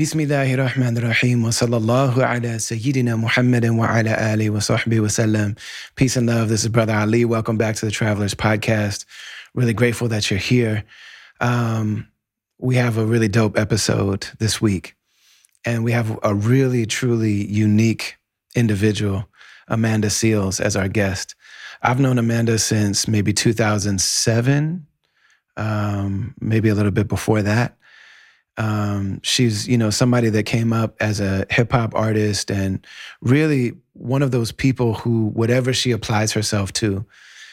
Bismillahirrahmanirrahim wa sallallahu ala Sayyidina Muhammadin wa ala ali wa sahbihi wa sallam. Peace and love. This is Brother Ali. Welcome back to the Travelers Podcast. Really grateful that you're here. Um, we have a really dope episode this week, and we have a really, truly unique individual, Amanda Seales, as our guest. I've known Amanda since maybe 2007, um, maybe a little bit before that. Um, she's, you know, somebody that came up as a hip hop artist and really one of those people who, whatever she applies herself to,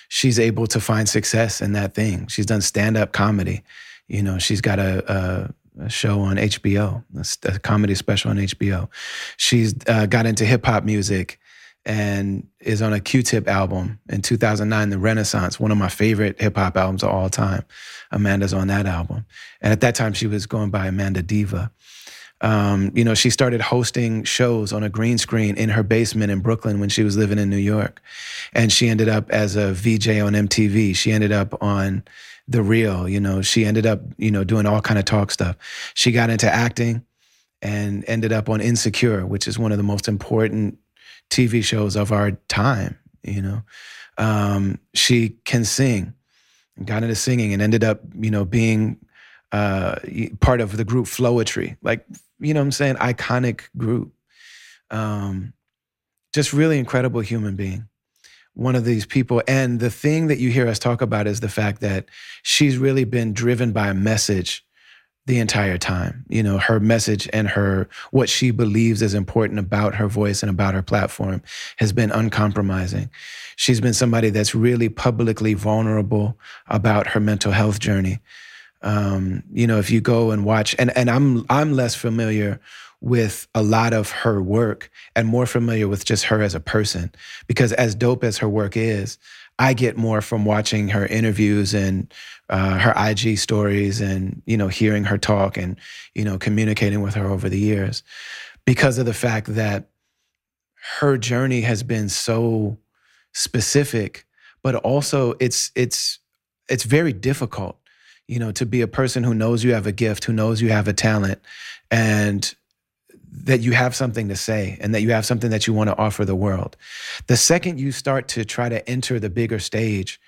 she's able to find success in that thing. She's done stand up comedy. You know, she's got a, a, a show on HBO, a, a, comedy special on HBO. She's uh, got into hip hop music and is on a Q-Tip album in 2009, The Renaissance, one of my favorite hip hop albums of all time. Amanda's on that album. And at that time, she was going by Amanda Diva. Um, you know, she started hosting shows on a green screen in her basement in Brooklyn when she was living in New York. And she ended up as a VJ on MTV. She ended up on The Real, you know, she ended up, you know, doing all kind of talk stuff. She got into acting and ended up on Insecure, which is one of the most important TV shows of our time, you know. Um, she can sing, got into singing and ended up, you know, being uh, part of the group Floetry, Like, you know I'm saying? Iconic group. Um, just really incredible human being. One of these people. And the thing that you hear us talk about is the fact that she's really been driven by a message the entire time. You know, her message and her what she believes is important about her voice and about her platform has been uncompromising. She's been somebody that's really publicly vulnerable about her mental health journey. Um, you know, if you go and watch, and and I'm I'm less familiar with a lot of her work and more familiar with just her as a person because as dope as her work is, I get more from watching her interviews and uh, her IG stories and you know hearing her talk and you know communicating with her over the years because of the fact that her journey has been so specific but also it's it's it's very difficult you know to be a person who knows you have a gift who knows you have a talent and that you have something to say and that you have something that you want to offer the world. The second you start to try to enter the bigger stage,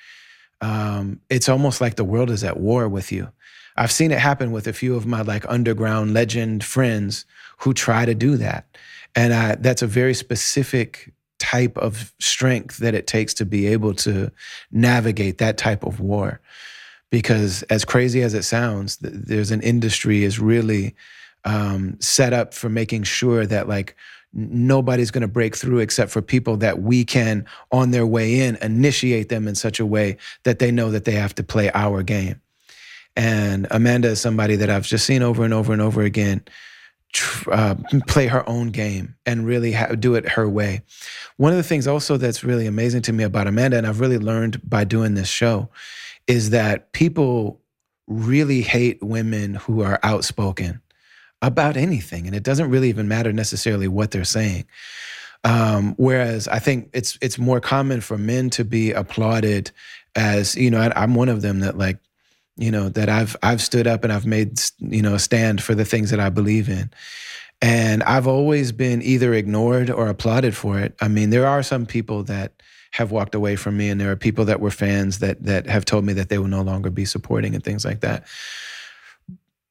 um, it's almost like the world is at war with you. I've seen it happen with a few of my like underground legend friends who try to do that. And I, that's a very specific type of strength that it takes to be able to navigate that type of war. Because as crazy as it sounds, there's an industry is really um, set up for making sure that like nobody's going to break through except for people that we can on their way in initiate them in such a way that they know that they have to play our game. And amanda is somebody that i've just seen over and over and over again uh, play her own game and really ha- do it her way. One of the things also that's really amazing to me about amanda and i've really learned by doing this show is that people really hate women who are outspoken about anything. And it doesn't really even matter necessarily what they're saying. Um, whereas I think it's it's more common for men to be applauded as you know I, am one of them that like you know that I've I've stood up and I've made you know a stand for the things that I believe in, and I've always been either ignored or applauded for it. I mean, there are some people that have walked away from me, and there are people that were fans that that have told me that they will no longer be supporting and things like that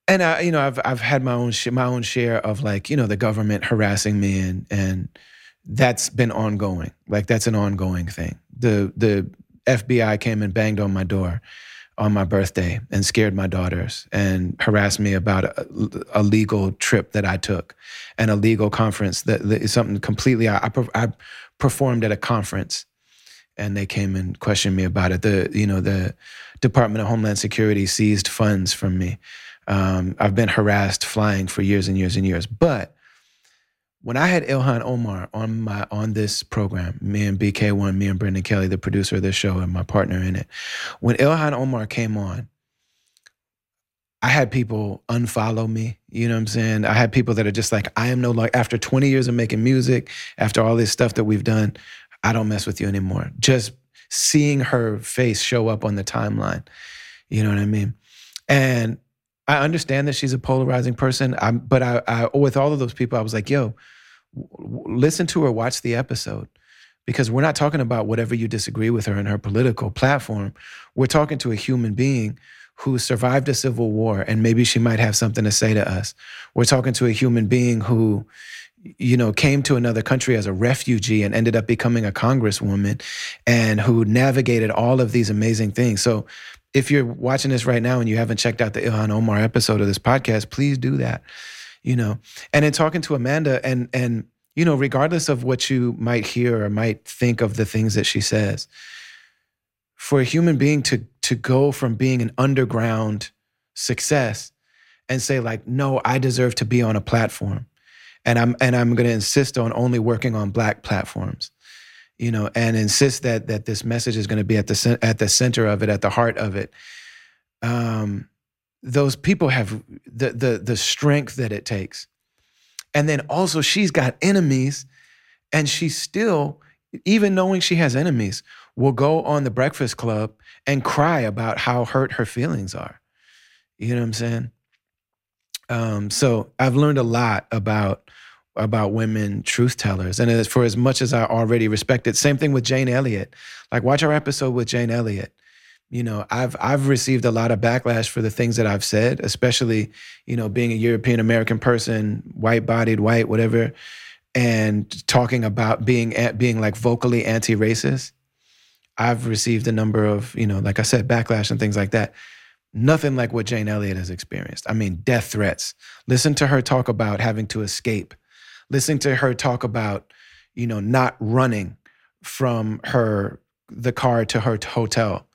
and I, you know, I've I've had my own sh- my own share of like you know the government harassing me and and that's been ongoing. Like that's an ongoing thing. The the FBI came and banged on my door on my birthday and scared my daughters and harassed me about a, a legal trip that I took and a legal conference that, that is something completely I, I, I performed at a conference and they came and questioned me about it. The you know the Department of Homeland Security seized funds from me um, I've been harassed flying for years and years and years. But when I had Ilhan Omar on my on this program, me and BK1, me and Brendan Kelly, the producer of this show, and my partner in it, when Ilhan Omar came on, I had people unfollow me. You know what I'm saying? I had people that are just like, I am no longer, after 20 years of making music, after all this stuff that we've done, I don't mess with you anymore. Just seeing her face show up on the timeline. You know what I mean? And I understand that she's a polarizing person. I'm, but I, I, with all of those people, I was like, yo, w- listen to her, watch the episode. Because we're not talking about whatever you disagree with her in her political platform. We're talking to a human being who survived a civil war and maybe she might have something to say to us. We're talking to a human being who, you know, came to another country as a refugee and ended up becoming a congresswoman and who navigated all of these amazing things. So if you're watching this right now and you haven't checked out the Ilhan Omar episode of this podcast, please do that. You know, and in talking to Amanda and and you know, regardless of what you might hear or might think of the things that she says, for a human being to to go from being an underground success and say like, no, I deserve to be on a platform, and I'm and I'm going to insist on only working on black platforms you know, and insist that that this message is going to be at the at the center of it, at the heart of it. Um, those people have the the the strength that it takes, and then also she's got enemies, and she still, even knowing she has enemies, will go on the Breakfast Club and cry about how hurt her feelings are. You know what I'm saying? Um, so I've learned a lot about about women truth tellers. And as, for as much as I already respect it, same thing with Jane Elliott. Like watch our episode with Jane Elliott. You know, I've I've received a lot of backlash for the things that I've said, especially, you know, being a European American person, white bodied, white, whatever, and talking about being eh, being like vocally anti-racist. I've received a number of, you know, like I said, backlash and things like that. Nothing like what Jane Elliott has experienced. I mean, death threats. Listen to her talk about having to escape listening to her talk about, you know, not running from her the car to her hotel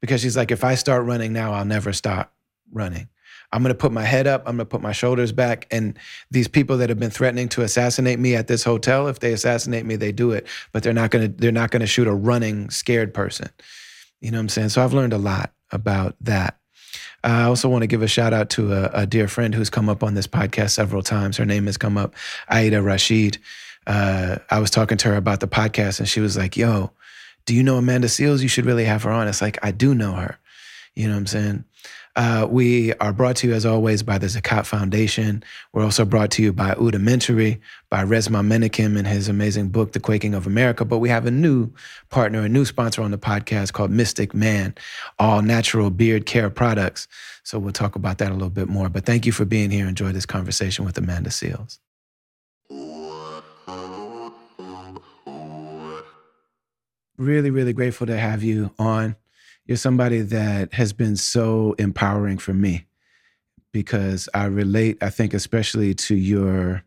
because she's like, if I start running now, I'll never stop running. I'm going to put my head up. I'm going to put my shoulders back. And these people that have been threatening to assassinate me at this hotel, if they assassinate me, they do it. But they're not going to. They're not going to shoot a running, scared person. You know what I'm saying? So I've learned a lot about that. I also want to give a shout out to a, a, dear friend who's come up on this podcast several times. Her name has come up, Aida Rashid. Uh, I was talking to her about the podcast, and she was like, "Yo, do you know Amanda Seales? You should really have her on." It's like I do know her. You know what I'm saying? Uh, we are brought to you, as always, by the Zakat Foundation. We're also brought to you by Udimentary, by Resmaa Menakem and his amazing book, The Quaking of America. But we have a new partner, a new sponsor on the podcast called Mystic Man, all natural beard care products. So we'll talk about that a little bit more. But thank you for being here. Enjoy this conversation with Amanda Seales. Really, really grateful to have you on you're somebody that has been so empowering for me because I relate, I think, especially to your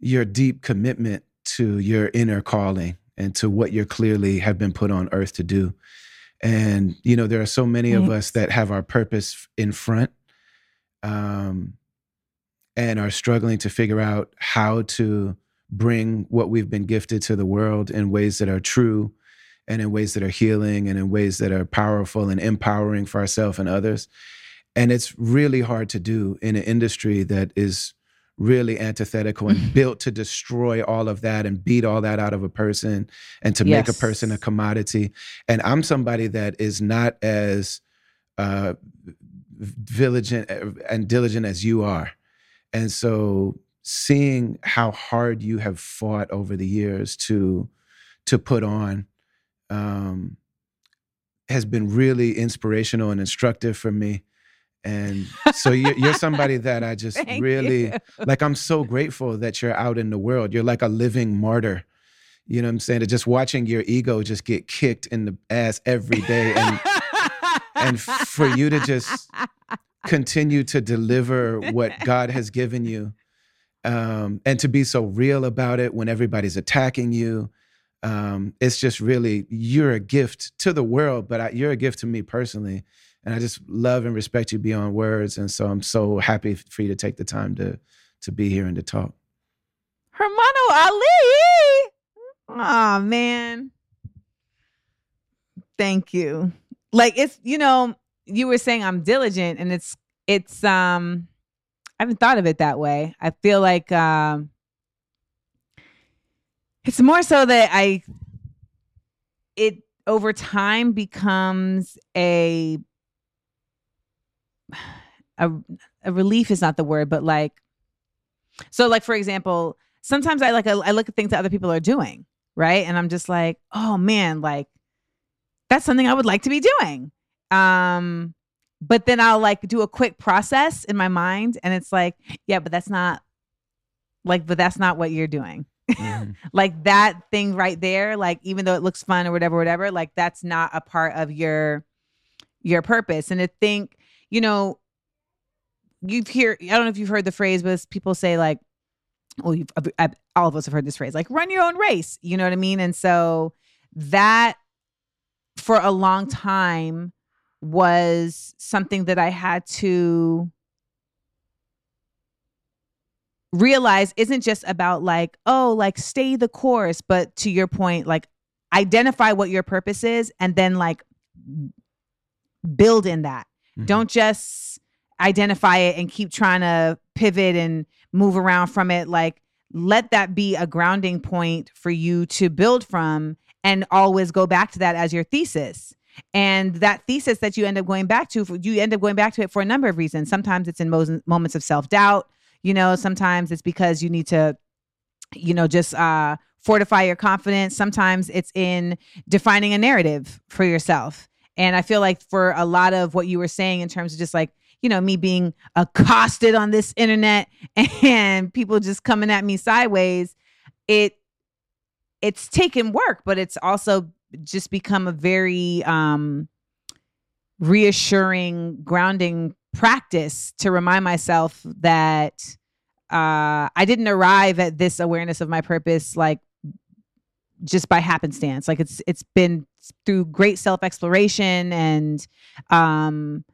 your deep commitment to your inner calling and to what you clearly have been put on earth to do. And you know, there are so many of us that have our purpose in front, um, and are struggling to figure out how to bring what we've been gifted to the world in ways that are true and in ways that are healing and in ways that are powerful and empowering for ourselves and others. And it's really hard to do in an industry that is really antithetical and built to destroy all of that and beat all that out of a person and to yes. make a person a commodity. And I'm somebody that is not as uh, vigilant and diligent as you are. And so seeing how hard you have fought over the years to to put on um, has been really inspirational and instructive for me. And so you're, you're somebody that I just really you. like. I'm so grateful that you're out in the world. You're like a living martyr. You know what I'm saying? just watching your ego just get kicked in the ass every day, and and for you to just continue to deliver what God has given you, um, and to be so real about it when everybody's attacking you, um, it's just really you're a gift to the world, but I, you're a gift to me personally, and I just love and respect you beyond words. And so I'm so happy for you to take the time to to be here and to talk. Hermano Ali. Oh man. Thank you. Like it's, you know, you were saying I'm diligent and it's it's um I haven't thought of it that way. I feel like um it's more so that I it over time becomes a a, a relief is not the word, but like, so like for example, sometimes I like I, I look at things that other people are doing, right, and I'm just like, oh man, like that's something I would like to be doing. Um, but then I'll like do a quick process in my mind, and it's like, yeah, but that's not like, but that's not what you're doing. Mhm. like that thing right there like even though it looks fun or whatever whatever like that's not a part of your your purpose and to think you know you've hear i don't know if you've heard the phrase but people say like well you've, uh, all of us have heard this phrase like run your own race you know what i mean and so that for a long time was something that i had to realize isn't just about like oh like stay the course but to your point like identify what your purpose is and then like build in that. Mhm. don't just identify it and keep trying to pivot and move around from it. Like let that be a grounding point for you to build from and always go back to that as your thesis. And that thesis that you end up going back to you end up going back to it for a number of reasons. Sometimes it's in mo- moments of self-doubt you know sometimes it's because you need to you know just uh fortify your confidence. Sometimes it's in defining a narrative for yourself. And i feel like for a lot of what you were saying in terms of just like you know me being accosted on this internet and people just coming at me sideways it it's taken work but it's also just become a very um reassuring grounding practice to remind myself that uh I didn't arrive at this awareness of my purpose like just by happenstance. Like it's it's been through great self-exploration and um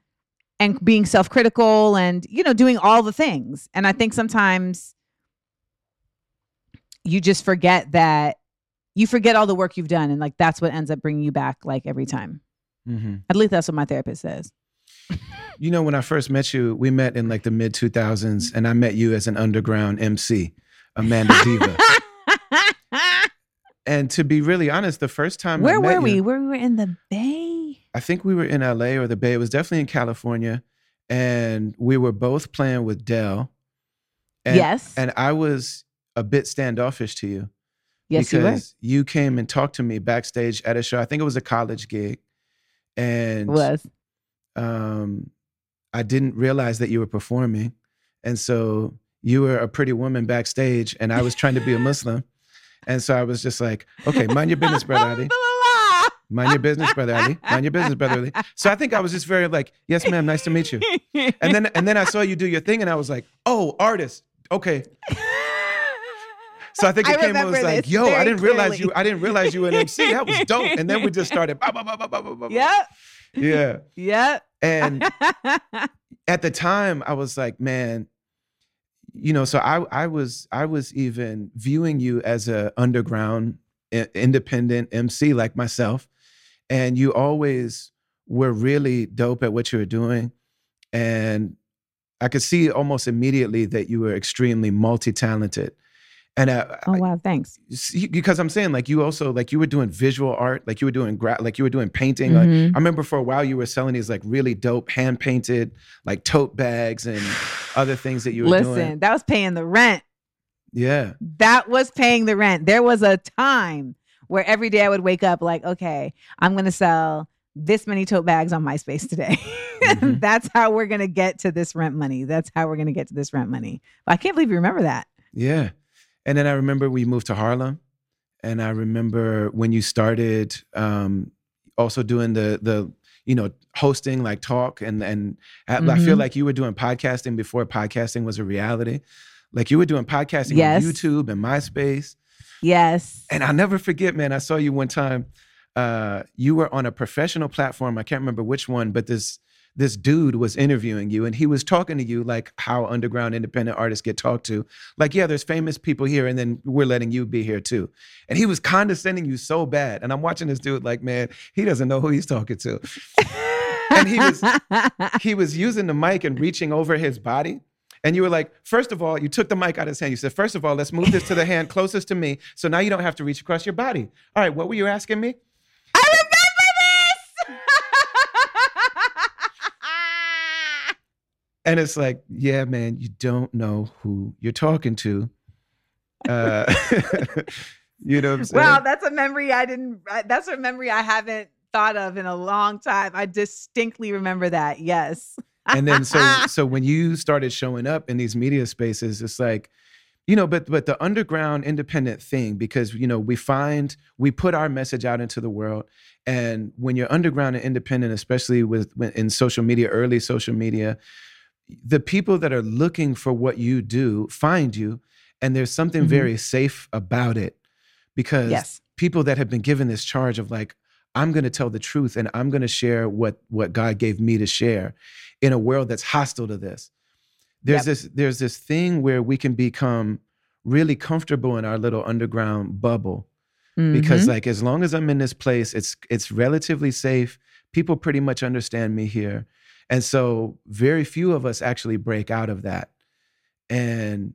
and being self-critical and you know doing all the things. And i think sometimes you just forget that you forget all the work you've done and like that's what ends up bringing you back like every time. Mhm. at least that's what my therapist says You know, when I first met you, we met in like the mid 2000s, and I met you as an underground MC, Amanda Diva. and to be really honest, the first time where were we you- where we were in the bay I think we were in LA or the Bay. It was definitely in California, and we were both playing with Del. And, yes And I was a bit standoffish to you yes you were because you came and talked to me backstage at a show. I think it was a college gig, and was um, I didn't realize that you were performing, and so you were a pretty woman backstage, and I was trying to be a Muslim, and so I was just like, "Okay, mind your business, brother Ali. Mind your business, brother Ali. Mind your business, brother Ali." So I think I was just very like, "Yes, ma'am. Nice to meet you." And then and then I saw you do your thing, and I was like, "Oh, artist. Okay." So I think I it came and was like, "Yo, I didn't realize you. I didn't realize you were an MC. That was dope." And then we just started. Bah, bah, bah, bah, bah, bah, bah. yep Yeah. yep. And at the time i was like man you know so i i was i was even viewing you as a underground i- independent mc like myself. And you always were really dope at what you were doing. And i could see almost immediately that you were extremely multi-talented and I, oh wow thanks because i'm saying like you also like you were doing visual art like you were doing gra- like you were doing painting like Mhm. I remember for a while you were selling these like really dope hand painted like tote bags and other things that you were doing. listen doing. that was paying the rent Yeah. that was paying the rent. There was a time where every day I would wake up like, okay, I'm going to sell this many tote bags on MySpace today. Mhm. That's how we're going to get to this rent money. That's how we're going to get to this rent money. But I can't believe you remember that. Yeah. And then I remember we moved to Harlem. And I remember when you started um, also doing the the you know hosting like talk and and I, I feel Mhm. like you were doing podcasting before podcasting was a reality. Like you were doing podcasting Yes. on YouTube and MySpace. Yes. And I'll never forget, man. I saw you one time. Uh, you were on a professional platform. I can't remember which one, but this this dude was interviewing you, and he was talking to you like how underground independent artists get talked to. Like, yeah, there's famous people here, and then we're letting you be here too. And he was condescending you so bad. And I'm watching this dude like, man, he doesn't know who he's talking to. and he was- He was using the mic and reaching over his body. And you were like, first of all, you took the mic out of his hand. You said, first of all, let's move this to the hand closest to me. So now you don't have to reach across your body. All right, what were you asking me? I remember this. And it's like, yeah, man, you don't know who you're talking to. Uh, you know what I'm saying? Wow, that's a memory I didn't. That's a memory I haven't thought of in a long time. I distinctly remember that. Yes. and then so so when you started showing up in these media spaces, it's like, you know, but but the underground independent thing, because you know, we find we put our message out into the world. And when you're underground and independent, especially with in social media, early social media, the people that are looking for what you do find you and there's something mm-hmm. very safe about it because yes. people that have been given this charge of like i'm going to tell the truth and i'm going to share what what god gave me to share in a world that's hostile to this there's yep. this there's this thing where we can become really comfortable in our little underground bubble mm-hmm. because like as long as i'm in this place it's it's relatively safe people pretty much understand me here and so very few of us actually break out of that and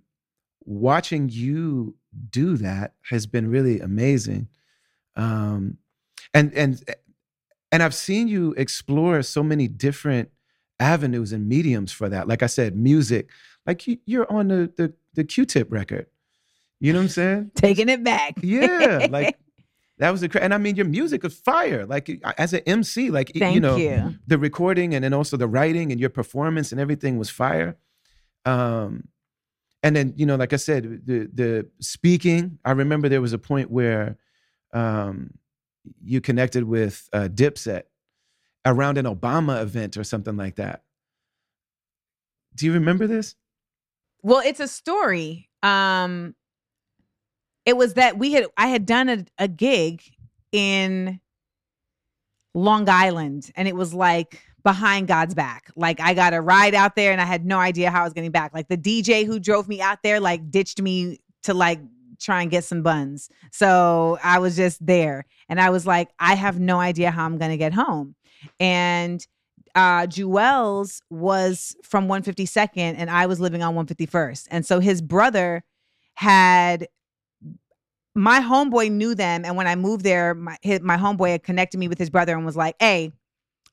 watching you do that has been really amazing. Um, and and and I've seen you explore so many different avenues and mediums for that. Like I said, music. Like you, you're on the the, the Q-Tip record. You know what I'm saying? Taking it back. Yeah, like that was a and I mean your music is fire. Like as an MC, like Thank you know you. the recording and then also the writing and your performance and everything was fire. Um, and then you know like i said the the speaking i remember there was a point where um, you connected with uh, dipset around an obama event or something like that do you remember this well it's a story um it was that we had i had done a, a gig in long island and it was like behind God's back. Like I got a ride out there and I had no idea how I was getting back. Like the DJ who drove me out there like ditched me to like try and get some buns. So I was just there and I was like I have no idea how I'm going to get home. And uh Juelz was from 152nd and I was living on 151st. And so his brother had my homeboy knew them and when I moved there my his, my homeboy had connected me with his brother and was like, "Hey,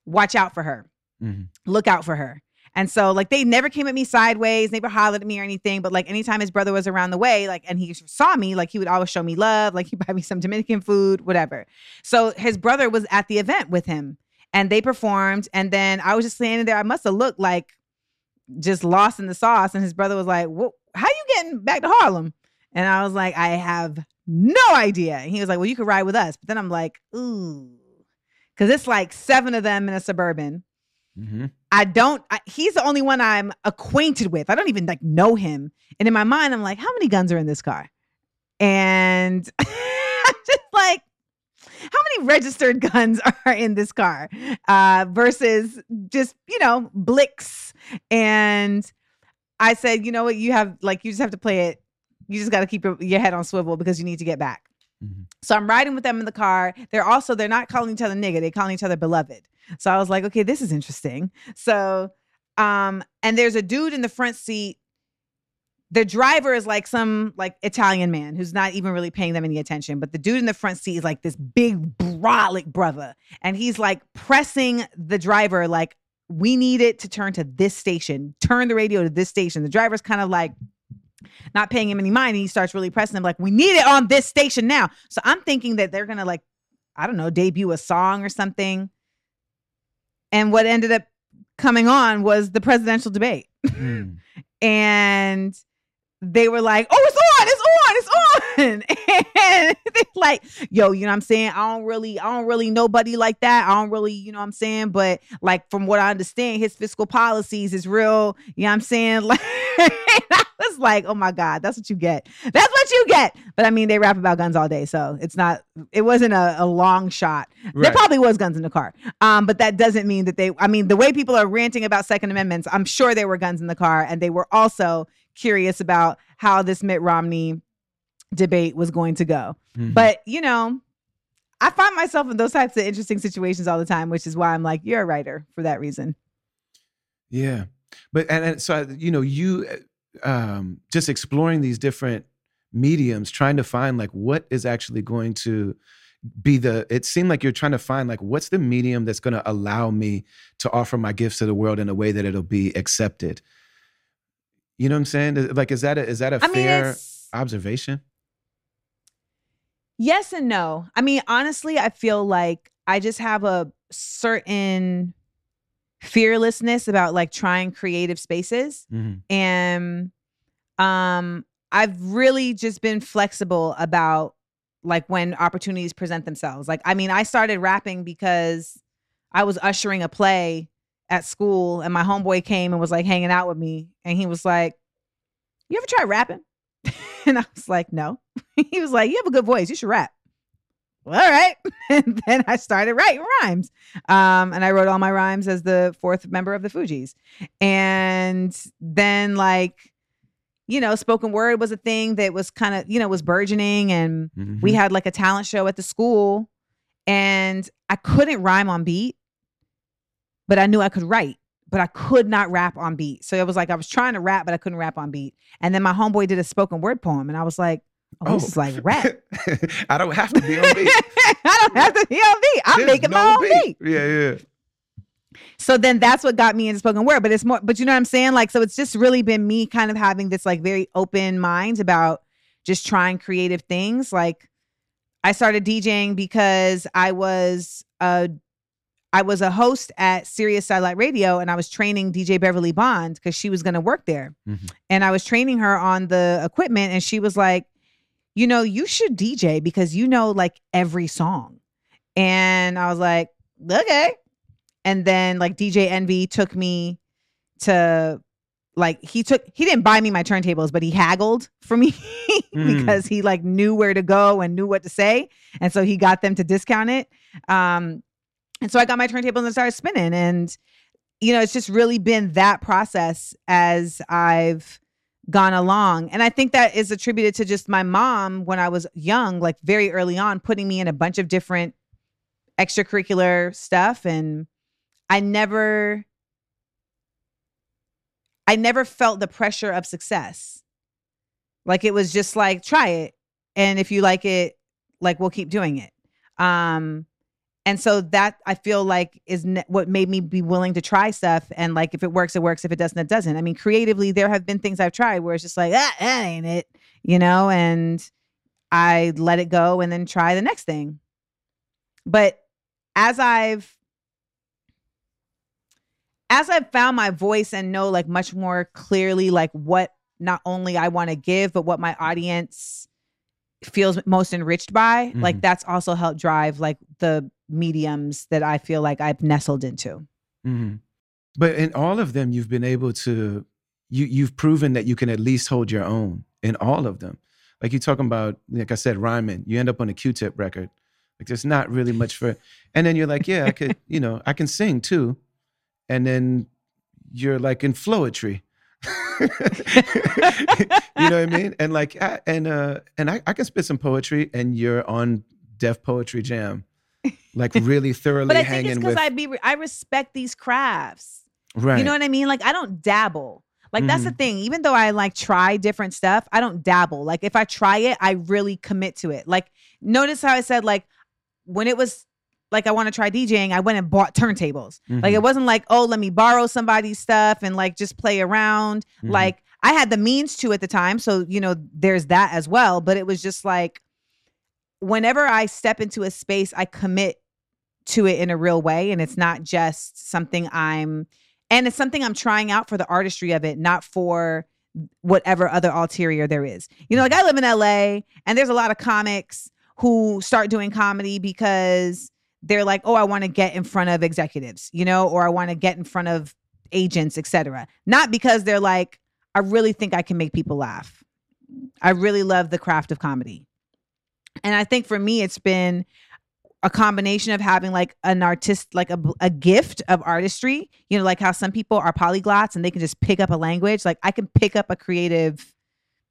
watch out for her. Mm-hmm. Look out for her. And so, like, they never came at me sideways, never hollered at me or anything. But like, anytime his brother was around the way, like, and he saw me, like, he would always show me love, like, he buy me some Dominican food, whatever. So his brother was at the event with him, and they performed. And then I was just standing there. I must have looked like just lost in the sauce. And his brother was like, "What? How you getting back to Harlem?" And I was like, "I have no idea." And he was like, "Well, you could ride with us." But then I'm like, "Ooh." because it's like seven of them in a suburban. Mm-hmm. I don't. I, he's the only one I'm acquainted with. I don't even like know him. And in my mind, I'm like, how many guns are in this car? And I'm just like, how many registered guns are in this car uh, versus just you know blicks? And I said, you know what? You have like you just have to play it. You just got to keep your, your head on swivel because you need to get back. Mm-hmm. So I'm riding with them in the car. They're also they're not calling each other nigga. They're calling each other beloved. So I was like, okay, this is interesting. So um and there's a dude in the front seat. The driver is like some like Italian man who's not even really paying them any attention, but the dude in the front seat is like this big brolic brother and he's like pressing the driver like we need it to turn to this station. Turn the radio to this station. The driver's kind of like not paying him any mind. And he starts really pressing him, like, we need it on this station now. So I'm thinking that they're gonna like, I don't know, debut a song or something. And what ended up coming on was the presidential debate. Mm. and they were like, oh, it's on, it's on, it's on. And they're like, yo, you know what I'm saying? I don't really, I don't really nobody like that. I don't really, you know what I'm saying? But like from what I understand, his fiscal policies is real, you know what I'm saying? Like was like, oh my God, that's what you get. That's what you get. But I mean, they rap about guns all day. So it's not, it wasn't a, a long shot. Right. There probably was guns in the car. Um, but that doesn't mean that they, I mean, the way people are ranting about Second Amendments, I'm sure there were guns in the car. And they were also curious about how this Mitt Romney debate was going to go. Mm-hmm. But, you know, I find myself in those types of interesting situations all the time, which is why I'm like, you're a writer for that reason. Yeah. But, and, and so, you know, you, um, just exploring these different mediums, trying to find like what is actually going to be the it seemed like you're trying to find like what's the medium that's going to allow me to offer my gifts to the world in a way that it'll be accepted you know what i'm saying like is that a, is that a I fair it's- observation Yes and no. I mean, honestly, I feel like I just have a certain fearlessness about like trying creative spaces Mhm. and um I've really just been flexible about like when opportunities present themselves. Like I mean, I started rapping because I was ushering a play at school and my homeboy came and was like hanging out with me and he was like, "You ever try rapping?" and I was like, "No." he was like, "You have a good voice. You should rap." Well, all right. and then I started writing rhymes. Um, and I wrote all my rhymes as the fourth member of the Fugees. And then like, you know, spoken word was a thing that was kind of, you know, was burgeoning and Mhm. we had like a talent show at the school and I couldn't rhyme on beat, but I knew I could write, but I could not rap on beat. So it was like I was trying to rap, but I couldn't rap on beat. And then my homeboy did a spoken word poem and I was like, oh, this is oh, like rap. i don't have to be on beat I don't have to be on beat. I'm There's making my no own beat. yeah yeah So then that's what got me into spoken word. But it's more, but you know what I'm saying? Like, so it's just really been me kind of having this like very open mind about just trying creative things. Like, I started DJing because I was a I was a host at Sirius Satellite Radio and I was training DJ Beverly Bond because she was gonna work there. Mhm. And I was training her on the equipment, and she was like, you know, you should DJ because you know like every song. And I was like, okay. And then like DJ Envy took me to like he took he didn't buy me my turntables, but he haggled for me Mm. because he like knew where to go and knew what to say. And so he got them to discount it. Um and so I got my turntables and started spinning. And you know, it's just really been that process as I've gone along. And I think that is attributed to just my mom when I was young, like very early on, putting me in a bunch of different extracurricular stuff. And I never, I never felt the pressure of success. Like it was just like, try it. And if you like it, like we'll keep doing it. Um, and so that I feel like is ne- what made me be willing to try stuff. And like, if it works, it works. If it doesn't, it doesn't. I mean, creatively, there have been things I've tried where it's just like, ah, that ain't it, you know, and I let it go and then try the next thing. But as I've, as I've found my voice and know like much more clearly, like what not only I want to give, but what my audience feels most enriched by, like Mhm. that's also helped drive like the mediums that I feel like I've nestled into. hmm But in all of them, you've been able to you you've proven that you can at least hold your own in all of them. Like you're talking about, like I said, rhyming. You end up on a Q-tip record. Like there's not really much for, and then you're like, yeah, I could, you know, I can sing too, and then you're like in floetry. you know what I mean? And like, I, and uh, and I, I can spit some poetry, and you're on Def Poetry Jam, like really thoroughly But I think it's hanging because. I be I respect these crafts. right. You know what I mean? Like I don't dabble. Like that's Mm-hmm. the thing. Even though I like try different stuff, I don't dabble. Like if I try it, I really commit to it. Like notice how I said like when it was like I want to try DJing, I went and bought turntables. Like Mhm. it wasn't like, oh, let me borrow somebody's stuff and like just play around. Mhm. Like I had the means to at the time, so you know, there's that as well, but it was just like whenever I step into a space, I commit to it in a real way and it's not just something I'm and it's something I'm trying out for the artistry of it, not for whatever other ulterior there is. You know, like I live in LA and there's a lot of comics who start doing comedy because they're like, "Oh, I want to get in front of executives," you know, or I want to get in front of agents, etc. Not because they're like, "I really think I can make people laugh." I really love the craft of comedy. And I think for me it's been a combination of having like an artist like a, a gift of artistry you know like how some people are polyglots and they can just pick up a language. Like i can pick up a creative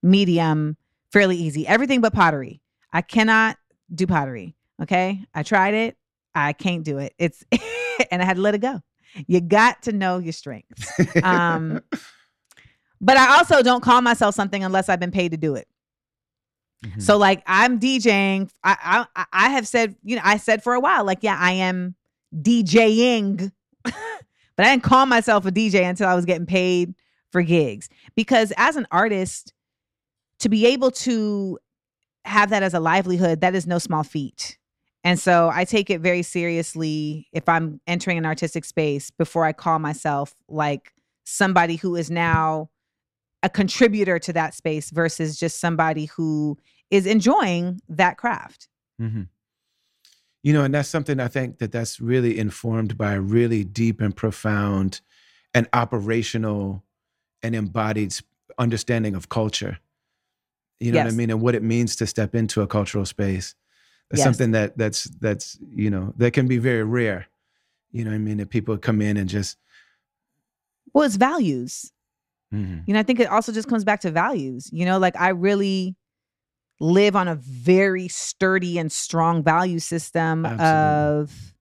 medium fairly easy. Everything but pottery. I cannot do pottery okay? I tried it. I can't do it. It's and i had to let it go. You got to know your strengths. Um but i also don't call myself something unless i've been paid to do it Mhm. So like I'm DJing. I, I I have said, you know, I said for a while, like, yeah, I am DJing, but I didn't call myself a DJ until I was getting paid for gigs. Because as an artist, to be able to have that as a livelihood, that is no small feat. And so I take it very seriously if I'm entering an artistic space before I call myself like somebody who is now a contributor to that space versus just somebody who is enjoying that craft. hmm You know, and that's something I think that that's really informed by a really deep and profound and operational and embodied understanding of culture. You know what I mean, and what it means to step into a cultural space. That's Yes. something that that's that's you know that can be very rare. You know what I mean? That people come in and just Well, it's values. Mhm. You know, I think it also just comes back to values. You know, like I really live on a very sturdy and strong value system Absolutely. of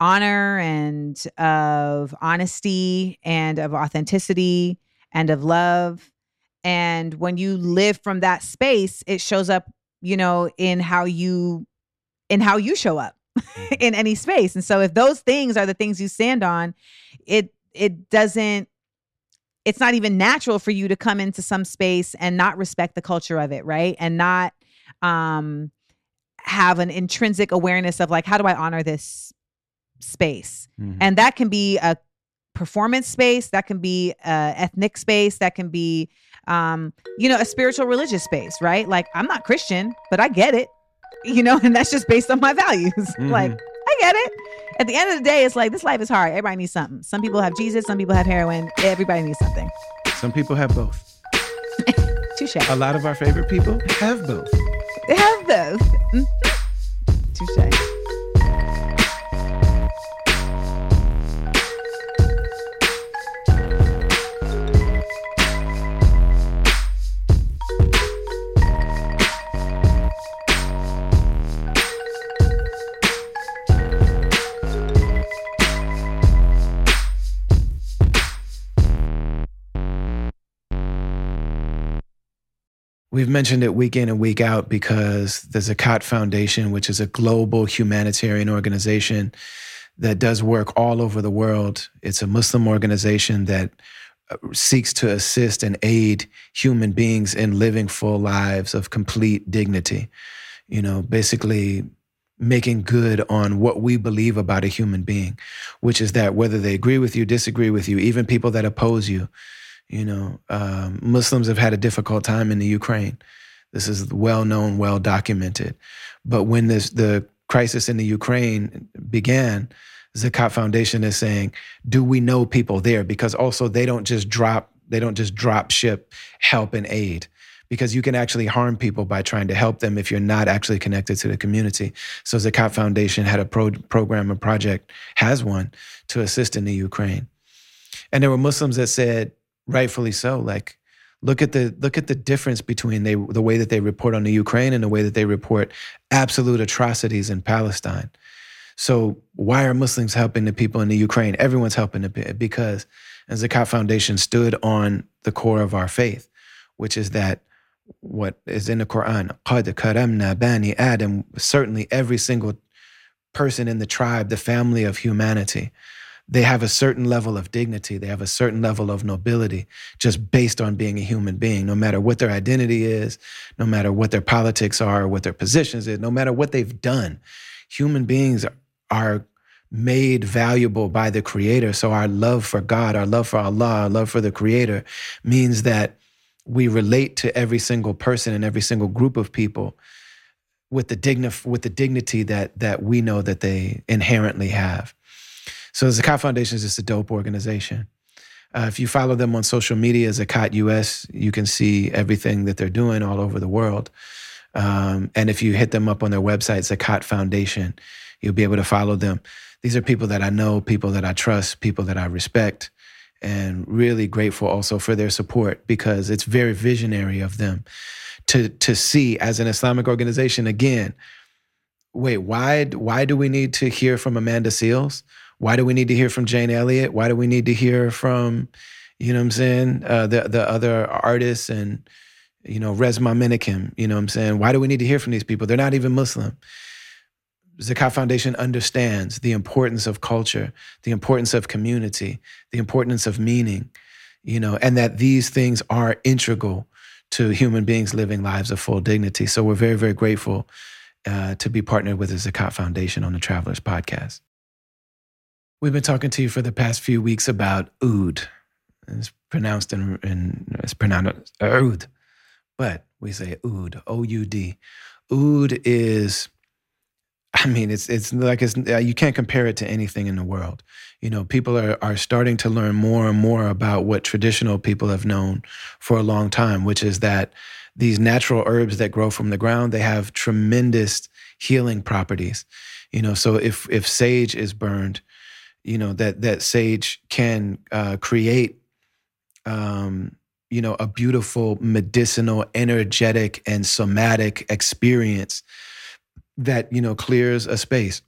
honor and of honesty and of authenticity and of love. And when you live from that space, it shows up, you know, in how you in how you show up in any space. And so if those things are the things you stand on, it it doesn't it's not even natural for you to come into some space and not respect the culture of it, right? And not um have an intrinsic awareness of like how do I honor this space? Mhm. And that can be a performance space, that can be a ethnic space, that can be um you know, a spiritual religious space, right? Like I'm not Christian, but I get it. You know, and that's just based on my values. like Mhm. I get it. At the end of the day, it's like this life is hard. Everybody needs something. Some people have Jesus, some people have heroin. Everybody needs something. some people have both. Touche. A lot of our favorite people have both. They have both. Mhm. Touche. We've mentioned it week in and week out because the Zakat Foundation, which is a global humanitarian organization that does work all over the world, it's a Muslim organization that uh, seeks to assist and aid human beings in living full lives of complete dignity. You know, basically making good on what we believe about a human being, which is that whether they agree with you, disagree with you, even people that oppose you, you know, um, Muslims have had a difficult time in the Ukraine. This is well known, well documented. But when this the crisis in the Ukraine began, Zakat Foundation is saying, do we know people there? Because also they don't just drop they don't just drop ship help and aid. Because you can actually harm people by trying to help them if you're not actually connected to the community. So Zakat Foundation had a pro- program, a project, has one to assist in the Ukraine. And there were Muslims that said, rightfully so, like look at the look at the difference between they, the way that they report on the Ukraine and the way that they report absolute atrocities in Palestine. So why are Muslims helping the people in the Ukraine? Everyone's helping the pe- because and Zakat Foundation stood on the core of our faith, which is that what is in the Quran, قَدْ كَرَمْنَا بَنِي Adam, certainly every single person in the tribe, the family of humanity, they have a certain level of dignity. They have a certain level of nobility just based on being a human being, no matter what their identity is, no matter what their politics are, what their positions is, no matter what they've done. Human beings are made valuable by the creator. So our love for God, our love for Allah, our love for the creator means that we relate to every single person and every single group of people with the with the dignity that that we know that they inherently have. So the Zakat Foundation is just a dope organization. Uh, if you follow them on social media, Zakat US, you can see everything that they're doing all over the world. Um, and if you hit them up on their website, Zakat Foundation, you'll be able to follow them. These are people that I know, people that I trust, people that I respect, and really grateful also for their support because it's very visionary of them to to see as an Islamic organization again. Wait, why why do we need to hear from Amanda Seales? Why do we need to hear from Jane Elliott? Why do we need to hear from, you know what I'm saying, uh, the the other artists and You know, Resmaa Menakem, you know what I'm saying? Why do we need to hear from these people? They're not even Muslim. Zakat Foundation understands the importance of culture, the importance of community, the importance of meaning, you know, and that these things are integral to human beings living lives of full dignity. So we're very, very grateful uh, to be partnered with the Zakat Foundation on the Travelers Podcast. We've been talking to you for the past few weeks about oud. It's pronounced in, in it's pronounced oud, but we say oud, O U D. Oud is I mean, it's it's like it's uh, you can't compare it to anything in the world. You know, people are are starting to learn more and more about what traditional people have known for a long time, which is that these natural herbs that grow from the ground they have tremendous healing properties. You know, so if if sage is burned, you know that that sage can uh, create, um, you know, a beautiful medicinal, energetic, and somatic experience that you know clears a space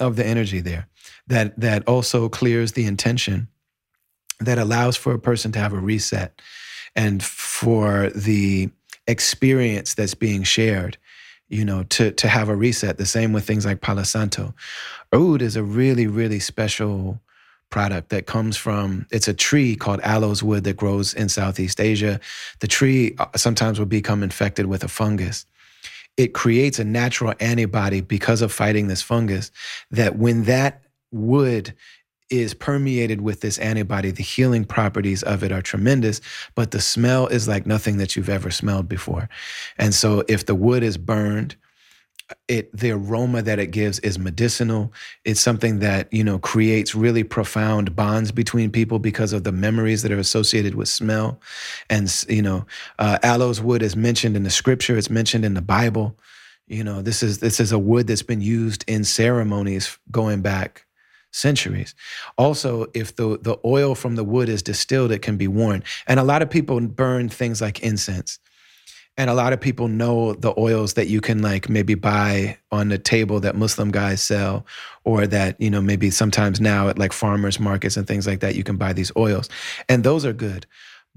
of the energy there that that also clears the intention that allows for a person to have a reset and for the experience that's being shared you know to to have a reset. The same with things like palo santo. Oud is a really really special product that comes from it's a tree called aloes wood that grows in southeast asia. The tree uh, sometimes will become infected with a fungus. It creates a natural antibody because of fighting this fungus that when that wood is permeated with this antibody, the healing properties of it are tremendous, but the smell is like nothing that you've ever smelled before. And so if the wood is burned, it the aroma that it gives is medicinal. It's something that you know creates really profound bonds between people because of the memories that are associated with smell. And you know uh, aloes wood is mentioned in the scripture. It's mentioned in the bible. You know this is this is a wood that's been used in ceremonies going back centuries. Also if the the oil from the wood is distilled it can be worn. And a lot of people burn things like incense. And a lot of people know the oils that you can like maybe buy on the table that muslim guys sell or that you know maybe sometimes now at like farmers markets and things like that you can buy these oils. And those are good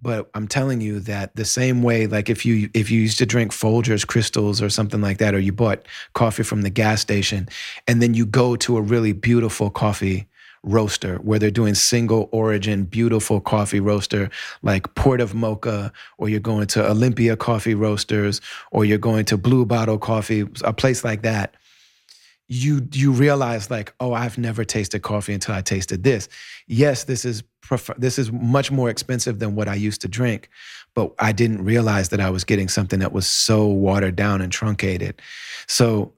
but i'm telling you that the same way like if you if you used to drink folgers crystals or something like that or you bought coffee from the gas station and then you go to a really beautiful coffee roaster where they're doing single origin, beautiful coffee roaster like Port of Mokha, or you're going to Olympia Coffee Roasters, or you're going to Blue Bottle Coffee, a place like that. You you realize like, oh, I've never tasted coffee until I tasted this. Yes, this is this is much more expensive than what I used to drink, but I didn't realize that I was getting something that was so watered down and truncated. So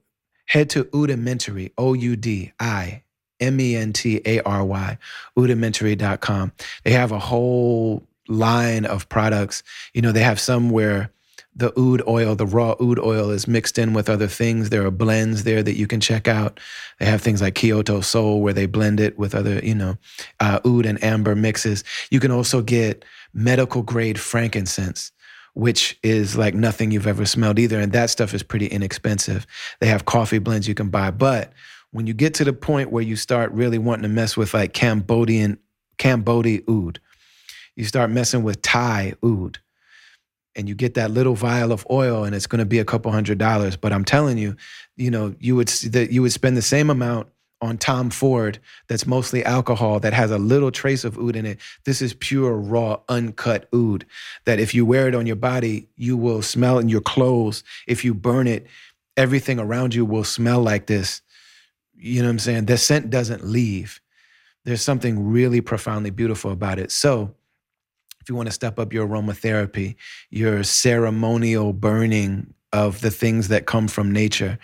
head to Oudimentary, O U D I M E N T A R Y, oudimentary.com. They have a whole line of products. You know, they have some where the oud oil, the raw oud oil is mixed in with other things. There are blends there that you can check out. They have things like Kyoto Soul where they blend it with other, you know, uh, oud and amber mixes. You can also get medical grade frankincense which is like nothing you've ever smelled either. And that stuff is pretty inexpensive. They have coffee blends you can buy. But when you get to the point where you start really wanting to mess with like Cambodian Cambodian oud, you start messing with Thai oud, and you get that little vial of oil, and it's going to be a couple hundred dollars. But I'm telling you, you know, you would that you would spend the same amount on Tom Ford that's mostly alcohol that has a little trace of oud in it. This is pure, raw, uncut oud that if you wear it on your body, you will smell in your clothes. If you burn it, everything around you will smell like this. You know what I'm saying? The scent doesn't leave. There's something really profoundly beautiful about it. So, you want to step up your aromatherapy, your ceremonial burning of the things that come from nature,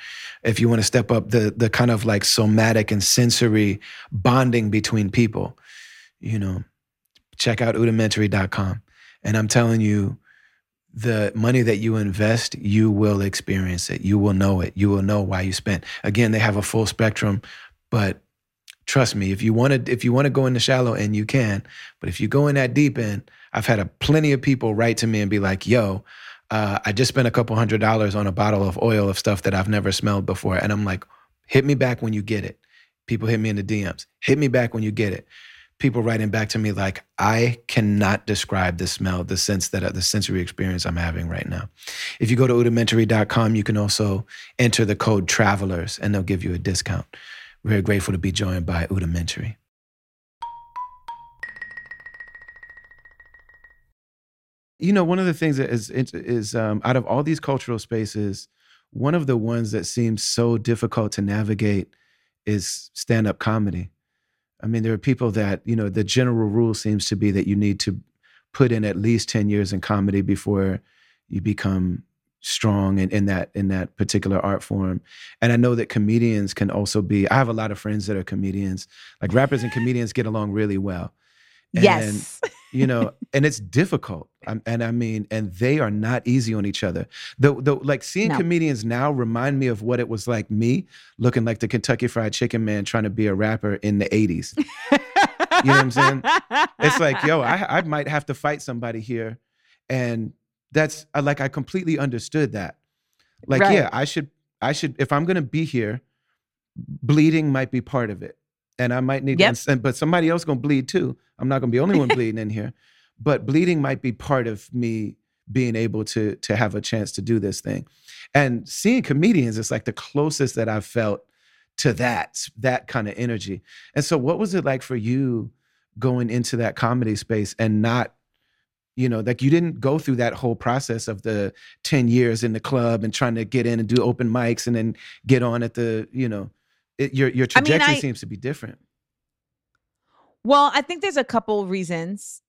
if you want to step up the the kind of like somatic and sensory bonding between people, you know, check out oudimentary.com. And I'm telling you, the money that you invest, you will experience it. You will know it. You will know why you spent. Again, they have a full spectrum, but trust me, if you want to, if you want to go in the shallow end, you can. But if you go in that deep end, I've had a plenty of people write to me and be like, "Yo, uh, I just spent a couple hundred dollars on a bottle of oil of stuff that I've never smelled before," and I'm like, "Hit me back when you get it." People hit me in the DMs. Hit me back when you get it people writing back to me like, I cannot describe the smell, the sense that the sensory experience I'm having right now. If you go to oudimentary.com, you can also enter the code travelers and they'll give you a discount. We're very grateful to be joined by Oudimentary. You know, one of the things that is is um, out of all these cultural spaces, one of the ones that seems so difficult to navigate is stand up comedy. I mean, there are people that, you know, the general rule seems to be that you need to put in at least 10 years in comedy before you become strong in, in that in that particular art form. And I know that comedians can also be I have a lot of friends that are comedians. Like rappers and comedians get along really well. And, yes. you know, and it's difficult. Um, and I mean, and they are not easy on each other. The, the like seeing no. comedians now remind me of what it was like me looking like the Kentucky Fried Chicken man trying to be a rapper in the 80s. you know what I'm saying? It's like, yo, I, I might have to fight somebody here. And that's like, I completely understood that. Like, right. yeah, I should, I should, if I'm going to be here, bleeding might be part of it and I might need, yep. to, but somebody else gonna bleed too. I'm not gonna be the only one bleeding in here, but bleeding might be part of me being able to to have a chance to do this thing. And seeing comedians is like the closest that I've felt to that that kind of energy. And so, what was it like for you going into that comedy space and not? You know, like you didn't go through that whole process of the 10 years in the club and trying to get in and do open mics and then get on at the, you know, it, your your trajectory I mean, I, seems to be different. Well, I think there's a couple reasons.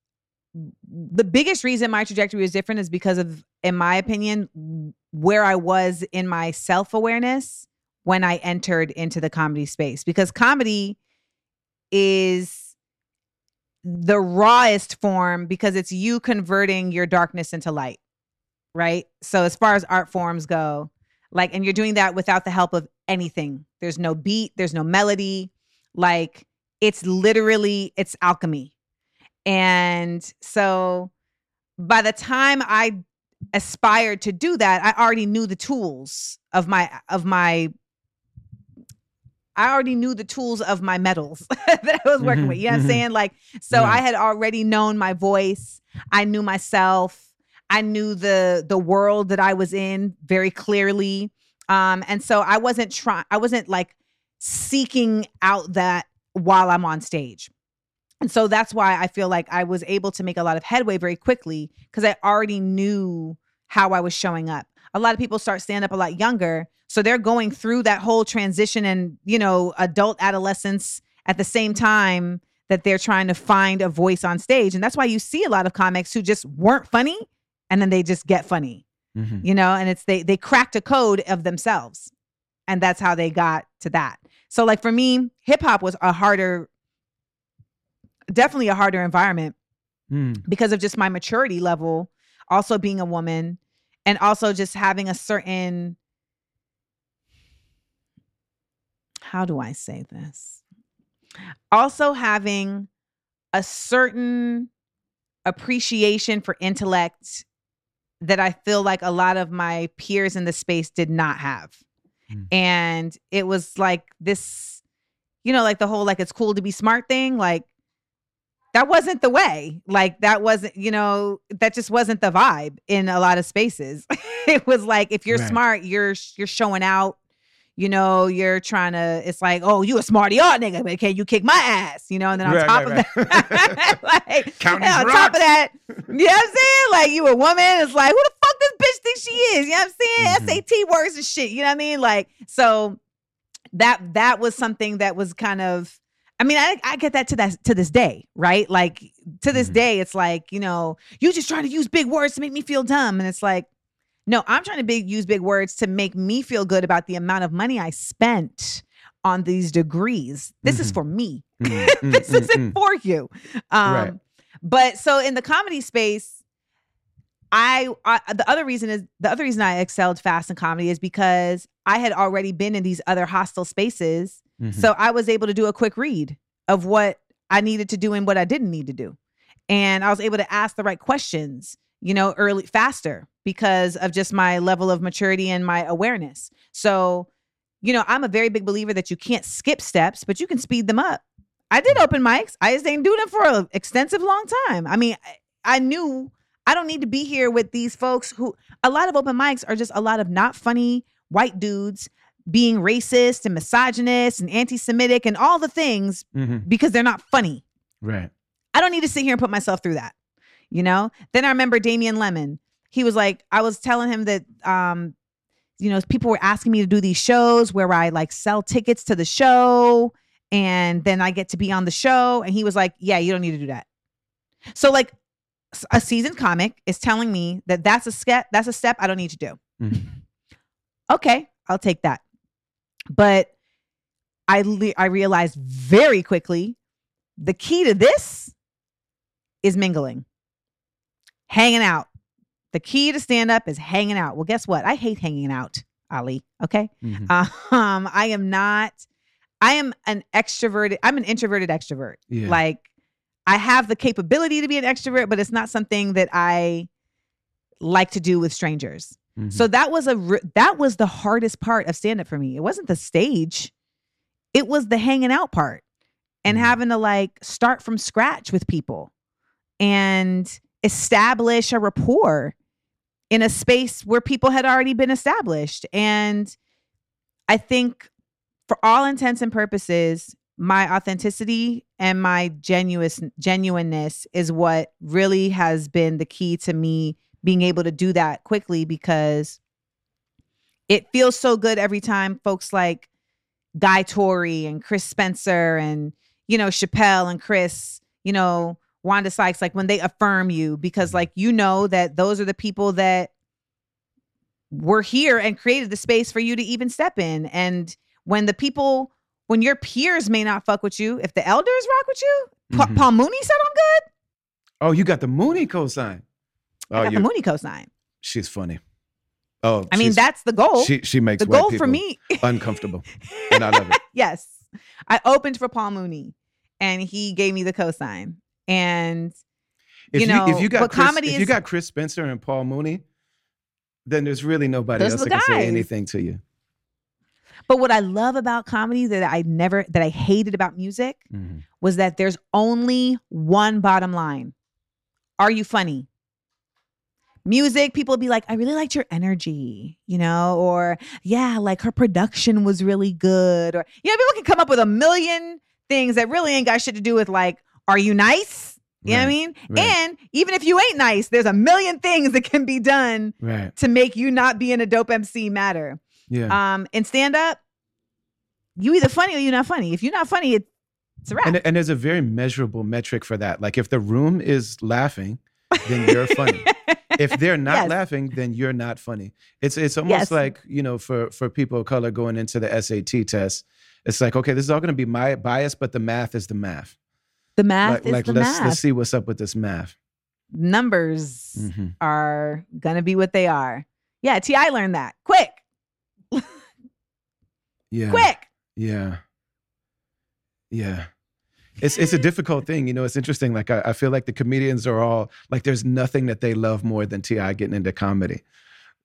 The biggest reason my trajectory is different is because of, in my opinion, where I was in my self awareness when I entered into the comedy space. Because comedy is the rawest form because it's you converting your darkness into light, right? So, as far as art forms go, like, and you're doing that without the help of anything. There's no beat, there's no melody. Like, it's literally it's alchemy. And so by the time I aspired to do that, I already knew the tools of my of my I already knew the tools of my metals that I was working mm-hmm, with. You know what I'm mm-hmm. saying? Like, so yeah. I had already known my voice. I knew myself. I knew the the world that I was in very clearly. Um, and so I wasn't trying, I wasn't like seeking out that while I'm on stage. And so that's why I feel like I was able to make a lot of headway very quickly because I already knew how I was showing up. A lot of people start stand up a lot younger. So they're going through that whole transition and, you know, adult adolescence at the same time that they're trying to find a voice on stage. And that's why you see a lot of comics who just weren't funny and then they just get funny. Mm-hmm. You know, and it's they they cracked a code of themselves. And that's how they got to that. So like for me, hip hop was a harder, definitely a harder environment mm. because of just my maturity level, also being a woman, and also just having a certain how do I say this? Also having a certain appreciation for intellect that I feel like a lot of my peers in the space did not have. Mm. And it was like this, you know, like the whole like it's cool to be smart thing. Like that wasn't the way. Like that wasn't, you know, that just wasn't the vibe in a lot of spaces. it was like if you're right. smart, you're you're showing out you know, you're trying to, it's like, oh, you a smarty art nigga, but can you kick my ass? You know, and then on right, top right, of right. that, like, on rocks. top of that, you know what I'm saying? Like, you a woman, it's like, who the fuck this bitch thinks she is? You know what I'm saying? Mm-hmm. SAT words and shit, you know what I mean? Like, so that, that was something that was kind of, I mean, I, I get that to that to this day, right? Like to this mm-hmm. day, it's like, you know, you just trying to use big words to make me feel dumb. And it's like, no, I'm trying to big, use big words to make me feel good about the amount of money I spent on these degrees. This mm-hmm. is for me. Mm-hmm. this mm-hmm. isn't for you. Um, right. But so in the comedy space, I, I the other reason is the other reason I excelled fast in comedy is because I had already been in these other hostile spaces. Mm-hmm. So I was able to do a quick read of what I needed to do and what I didn't need to do. And I was able to ask the right questions, you know, early faster because of just my level of maturity and my awareness. So, you know, I'm a very big believer that you can't skip steps, but you can speed them up. I did open mics. I just ain't doing it for an extensive long time. I mean, I, knew I don't need to be here with these folks who a lot of open mics are just a lot of not funny white dudes being racist and misogynist and anti-Semitic and all the things hmm because they're not funny. Right. I don't need to sit here and put myself through that. You know? Then I remember Damien Lemon. He was like, I was telling him that um, you know, people were asking me to do these shows where I like sell tickets to the show and then I get to be on the show. And he was like, Yeah, you don't need to do that. So like a seasoned comic is telling me that that's a step, that's a step I don't need to do. Mhm. Okay, I'll take that. But I le- I realized very quickly the key to this is mingling, hanging out. The key to stand up is hanging out. Well, guess what? I hate hanging out, Ali. Okay. Mhm. Um, I am not, I am an extroverted, I'm an introverted extrovert. Yeah. Like I have the capability to be an extrovert, but it's not something that I like to do with strangers. Mhm. So that was a r- that was the hardest part of stand up for me. It wasn't the stage. It was the hanging out part and Mhm. having to like start from scratch with people and establish a rapport in a space where people had already been established. And I think for all intents and purposes, my authenticity and my genuine genuineness is what really has been the key to me being able to do that quickly because it feels so good every time folks like Guy Torry and Chris Spencer and you know Chappelle and Chris, you know Wanda Sykes, like when they affirm you because like you know that those are the people that were here and created the space for you to even step in. And when the people, when your peers may not fuck with you, if the elders rock with you, Mhm. Paul Mooney said I'm good. Oh, you got the Mooney cosign. Oh, I got the Mooney cosign. she's funny. Oh, I mean, that's the goal. she she makes the goal for me uncomfortable, and I love it. yes. I opened for Paul Mooney and he gave me the cosign. And If You you, know, if you got but Chris, comedy if you got Chris Spencer and Paul Mooney, then there's really nobody else that can say anything to you. but what I love about comedy that I never that I hated about music Mhm. was that there's only one bottom line. Are you funny? Music, people would be like, I really liked your energy, you know, or yeah, like her production was really good. Or, you know, people can come up with a million things that really ain't got shit to do with like, are you nice? You know what I mean? right. And even if you ain't nice, there's a million things that can be done Right. to make you not being a dope MC matter. Yeah. Um, in stand up, you either funny or you're not funny. If you're not funny, it, it's a wrap. and and there's a very measurable metric for that. Like if the room is laughing, then you're funny. if they're not Yes. laughing, then you're not funny. It's it's almost Yes. like you know for for people of color going into the SAT test. It's like okay, this is all going to be my bias, but the math is the math. The math like is like the let's math. let's see what's up with this math. Numbers Mhm. are gonna be what they are. Yeah, T.I. learned that quick, Yeah. quick. Yeah. Yeah. It's it's a difficult thing. You know, it's interesting. Like I, I feel like the comedians are all like there's nothing that they love more than T.I. getting into comedy.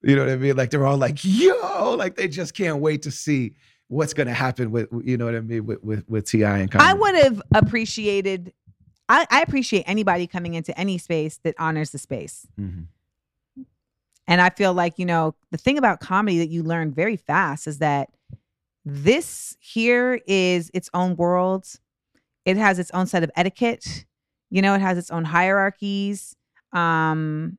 You know what I mean? Like they're all like, yo, like they just can't wait to see what's gonna happen with you know what I mean with with, with T.I. and comedy. I would have appreciated. I, I appreciate anybody coming into any space that honors the space. Mhm. And I feel like, you know, the thing about comedy that you learn very fast is that this here is its own world. It has its own set of etiquette. You know, it has its own hierarchies. Um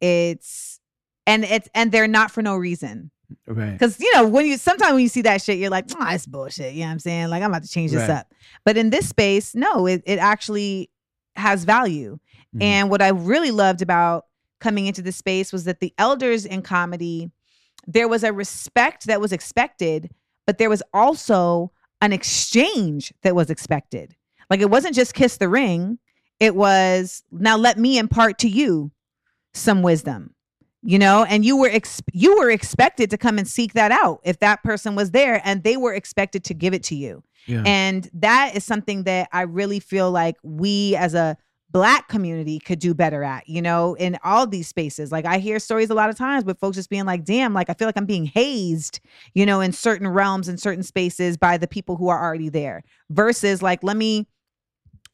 it's and it's and they're not for no reason. Right. Cause you know, when you sometimes when you see that shit, you're like, oh, it's bullshit. You know what I'm saying? Like, I'm about to change this Right. up. But in this space, no, it, it actually has value. Mhm. And what I really loved about coming into this space was that the elders in comedy, there was a respect that was expected, but there was also an exchange that was expected. Like it wasn't just kiss the ring, it was now let me impart to you some wisdom. You know, and you were ex- you were expected to come and seek that out if that person was there and they were expected to give it to you. yeah. And that is something that I really feel like we as a black community could do better at, you know, in all these spaces. Like I hear stories a lot of times with folks just being like, damn, like I feel like I'm being hazed, you know, in certain realms and certain spaces by the people who are already there versus like, let me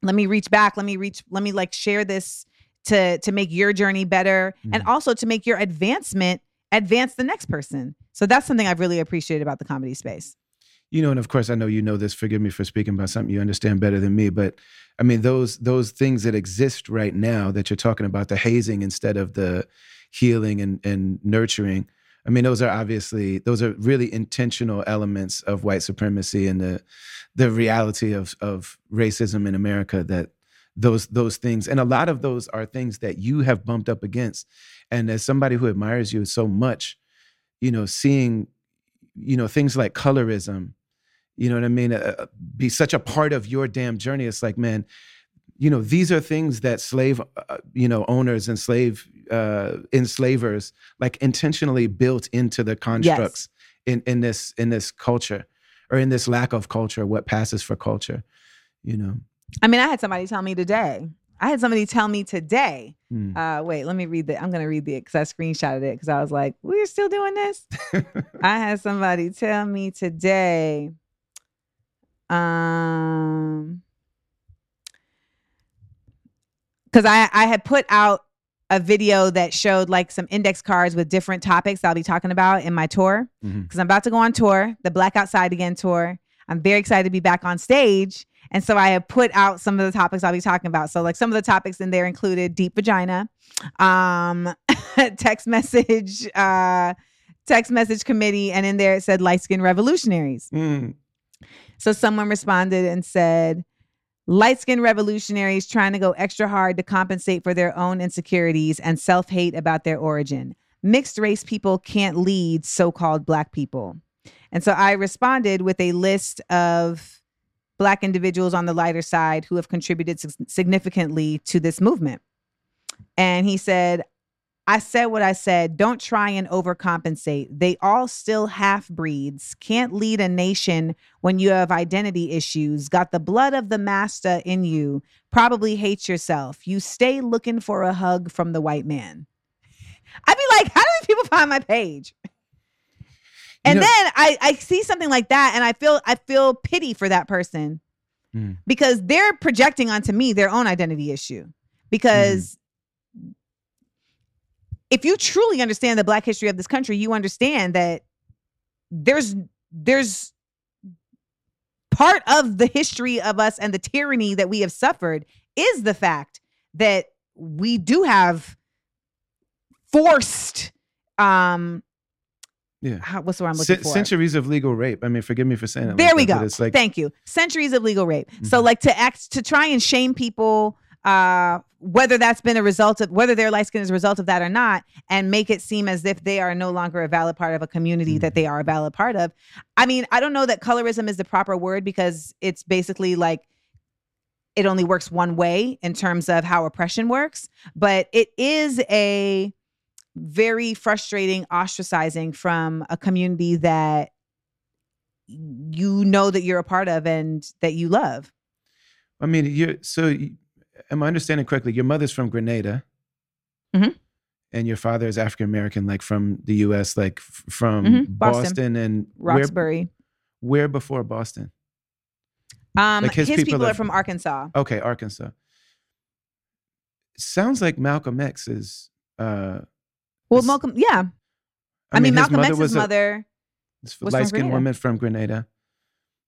let me reach back let me reach let me like share this to to make your journey better and Mhm. also to make your advancement advance the next person so that's something i've really appreciated about the comedy space you know and of course i know you know this forgive me for speaking about something you understand better than me but i mean those those things that exist right now that you're talking about the hazing instead of the healing and and nurturing i mean those are obviously those are really intentional elements of white supremacy and the the reality of of racism in america that those those things. And a lot of those are things that you have bumped up against. And as somebody who admires you so much you know seeing you know things like colorism you know what i mean? Uh, be such a part of your damn journey. It's like man you know these are things that slave uh, you know owners and slave uh enslavers like intentionally built into the constructs in in this in this culture or in this lack of culture what passes for culture you know i mean i had somebody tell me today i had somebody tell me today Mm. uh wait let me read the i'm gonna read the because i screenshotted it because i was like we're still doing this I had somebody tell me today. Um because I, I had put out a video that showed like some index cards with different topics I'll be talking about in my tour. Because I'm about to go on tour, the Black Outside Again tour. I'm very excited to be back on stage. And so I have put out some of the topics I'll be talking about. So like some of the topics in there included deep vagina, um, text message, uh, text message committee, and in there it said light skin revolutionaries. Mm. So someone responded and said, light skinned revolutionaries trying to go extra hard to compensate for their own insecurities and self hate about their origin. Mixed race people can't lead so called black people. And so I responded with a list of black individuals on the lighter side who have contributed significantly to this movement. And he said, I said what I said. Don't try and overcompensate. They all still half breeds. Can't lead a nation when you have identity issues. Got the blood of the master in you. Probably hate yourself. You stay looking for a hug from the white man. I'd be like, how do these people find my page? And know- then I, I see something like that and I feel I feel pity for that person Mm. because they're projecting onto me their own identity issue. Because if you truly understand the black history of this country, you understand that there's there's part of the history of us and the tyranny that we have suffered is the fact that we do have forced um Yeah. how, what's the word I'm looking C- for? centuries of legal rape i mean forgive me for saying it There like we that, go. it's like Thank you. Centuries of legal rape. So Mhm. like to act to try and shame people uh whether that's been a result of whether their light skin is a result of that or not and make it seem as if they are no longer a valid part of a community that Mhm. they are a valid part of. I mean, I don't know that colorism is the proper word because it's basically like it only works one way in terms of how oppression works, but it is a very frustrating ostracizing from a community that you know that you're a part of and that you love. I mean, you so you, am I understanding correctly? Your mother's from Grenada, Mhm. and your father is African American, like from the U.S., like f- from Mhm, Boston. Boston. and where, Roxbury. where before Boston? Um, like his his, people people, are are from Arkansas. Okay, Arkansas. Sounds like Malcolm X is. Uh, Well, his- Malcolm, yeah. I, mean, his Malcolm mother X's was a mother. was from light skinned woman from Grenada,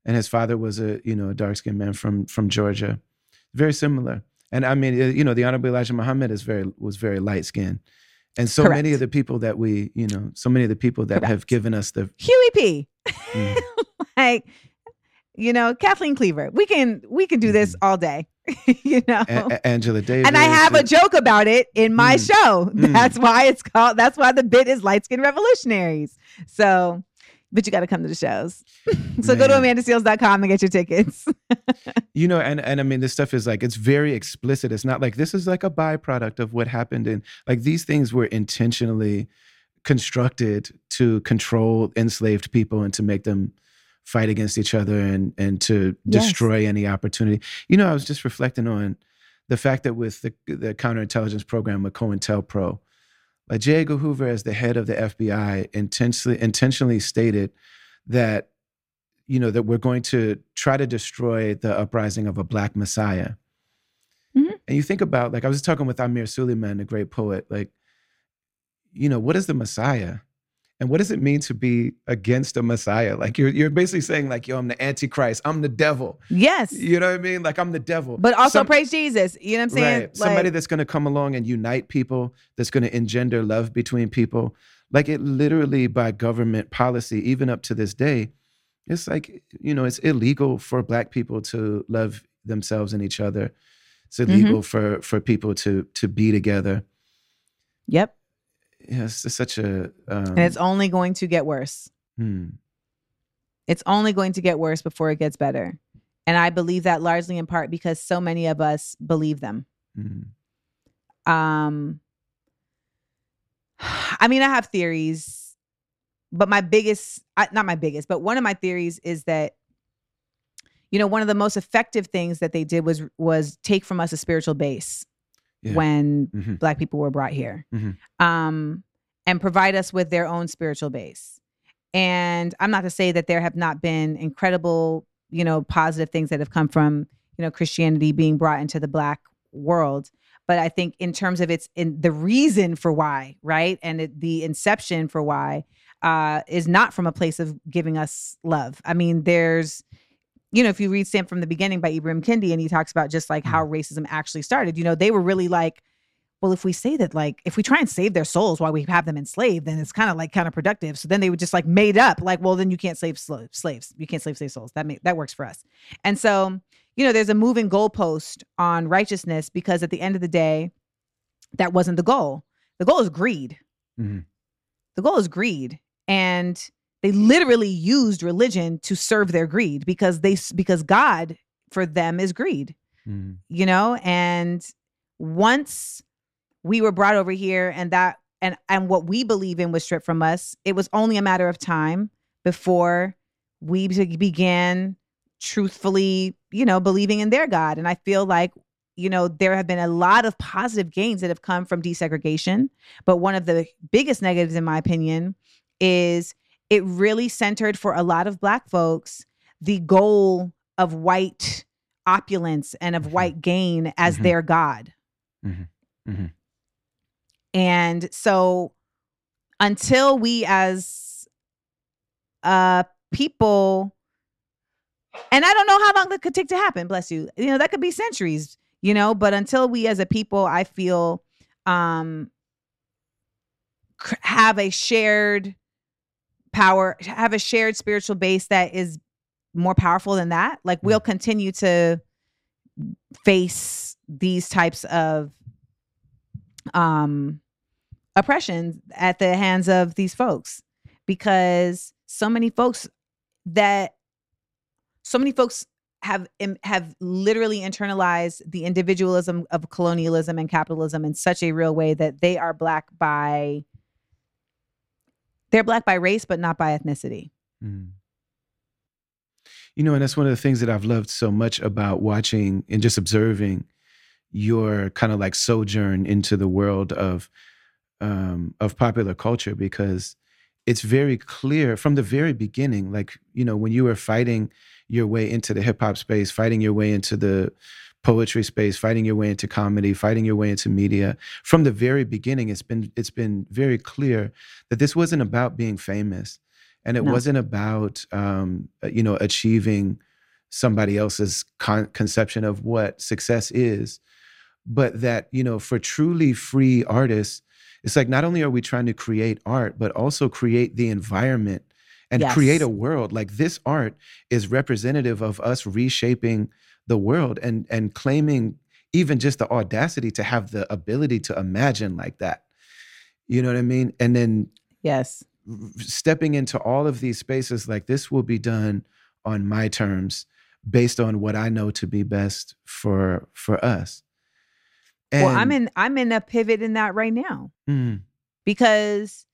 and his father was a you know a dark skinned man from from Georgia. Very similar, and I mean you know the Honorable Elijah Muhammad is very was very light skinned, and so many of the people that we you know so many of the people that have given us the Huey P. Mm. like, you know, Kathleen Cleaver. We can we can do this all day. you know. A- Angela Davis. and I have a joke about it in my Mm. show. Mm. That's why it's called. That's why the bit is light skin revolutionaries. So, but you got to come to the shows. so go to Man. amandaseales.com and get your tickets. you know and and i mean this stuff is like it's very explicit it's not like this is like a byproduct of what happened and like these things were intentionally constructed to control enslaved people and to make them fight against each other and and to Yes. destroy any opportunity you know i was just reflecting on the fact that with the the counterintelligence program with COINTELPRO like J. Edgar Hoover as the head of the FBI intentionally intentionally stated that you know that we're going to try to destroy the uprising of a black messiah mm-hmm. And you think about like I was talking with Amir Sulaiman, a great poet, like, you know, what is the Messiah? And what does it mean to be against a Messiah? Like you're you're basically saying, like, yo, I'm the Antichrist, I'm the devil. Yes. You know what I mean? Like I'm the devil. But also Some- praise Jesus. You know what I'm saying? Right. Somebody that's going to come along and unite people, that's going to engender love between people. Like it literally by government policy, even up to this day, it's like, you know, it's illegal for black people to love themselves and each other. It's Mm-hmm. illegal for for people to to be together. yep. Yeah, it's just such a um, And it's only going to get worse. hmm, It's only going to get worse before it gets better. And I believe that largely in part because so many of us believe them. hmm, Um I mean, I have theories, but my biggest, not my biggest, but one of my theories is that you know, one of the most effective things that they did was was take from us a spiritual base Yeah. when mhm, black people were brought here Mhm. um, and provide us with their own spiritual base and i'm not to say that there have not been incredible you know positive things that have come from you know christianity being brought into the black world but i think in terms of its in the reason for why right and it, the inception for why uh is not from a place of giving us love i mean there's you know, if you read Stamped from the Beginning by Ibram Kendi, and he talks about just like how racism actually started, you know, they were really like, well, if we say that, like, if we try and save their souls while we have them enslaved, then it's kind of like counterproductive. So then they would just like made up, like, well, then you can't slave sl- slaves. You can't slave slave souls. That that works for us. And so, you know, there's a moving goalpost on righteousness because at the end of the day, that wasn't the goal. The goal is greed. mhm. The goal is greed, and they literally used religion to serve their greed because they because God for them is greed Mhm. you know? And once we were brought over here and that and and what we believe in was stripped from us it was only a matter of time before we be- began truthfully you know believing in their god. And i feel like you know there have been a lot of positive gains that have come from desegregation. But one of the biggest negatives in my opinion is it really centered for a lot of black folks the goal of white opulence and of Mhm. white gain as Mhm. their god. Mhm. Mhm. And so until we as uh people and I don't know how long that could take to happen, bless you. You know, that could be centuries, you know, but until we as a people I feel um have a shared power, have a shared spiritual base that is more powerful than that, like we'll continue to face these types of um oppression at the hands of these folks. Because so many folks that so many folks have have literally internalized the individualism of colonialism and capitalism in such a real way that they are black by they're black by race but not by ethnicity Mm. You know, and that's one of the things that I've loved so much about watching and just observing your kind of like sojourn into the world of um, of popular culture because it's very clear from the very beginning. Like you know, when you were fighting your way into the hip hop space, fighting your way into the poetry space, fighting your way into comedy, fighting your way into media. From the very beginning, it's been it's been very clear that this wasn't about being famous, and it No. wasn't about um, uh, you know achieving somebody else's con- conception of what success is, but that you know for truly free artists, it's like not only are we trying to create art, but also create the environment and create a world like this art is representative of us reshaping the world and and claiming even just the audacity to have the ability to imagine like that. You know what i mean? And then yes. stepping into all of these spaces like this will be done on my terms based on what i know to be best for for us. Well i'm in i'm in a pivot in that right now. Mm, because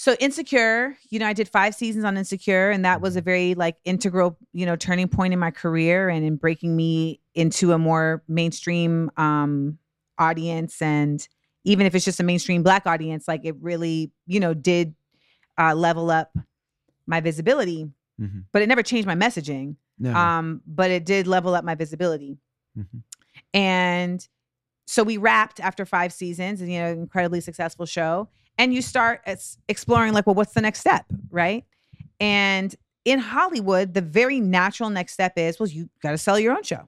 so insecure you know i did five seasons on insecure and that was a very like integral you know turning point in my career and in breaking me into a more mainstream um audience and even if it's just a mainstream black audience like it really you know did uh level up my visibility mhm. but it never changed my messaging no um but it did level up my visibility Mhm. And so we wrapped after five seasons and, you know, incredibly successful show. And you start exploring, like, well, what's the next step? Right. And in Hollywood, the very natural next step is, well, you got to sell your own show.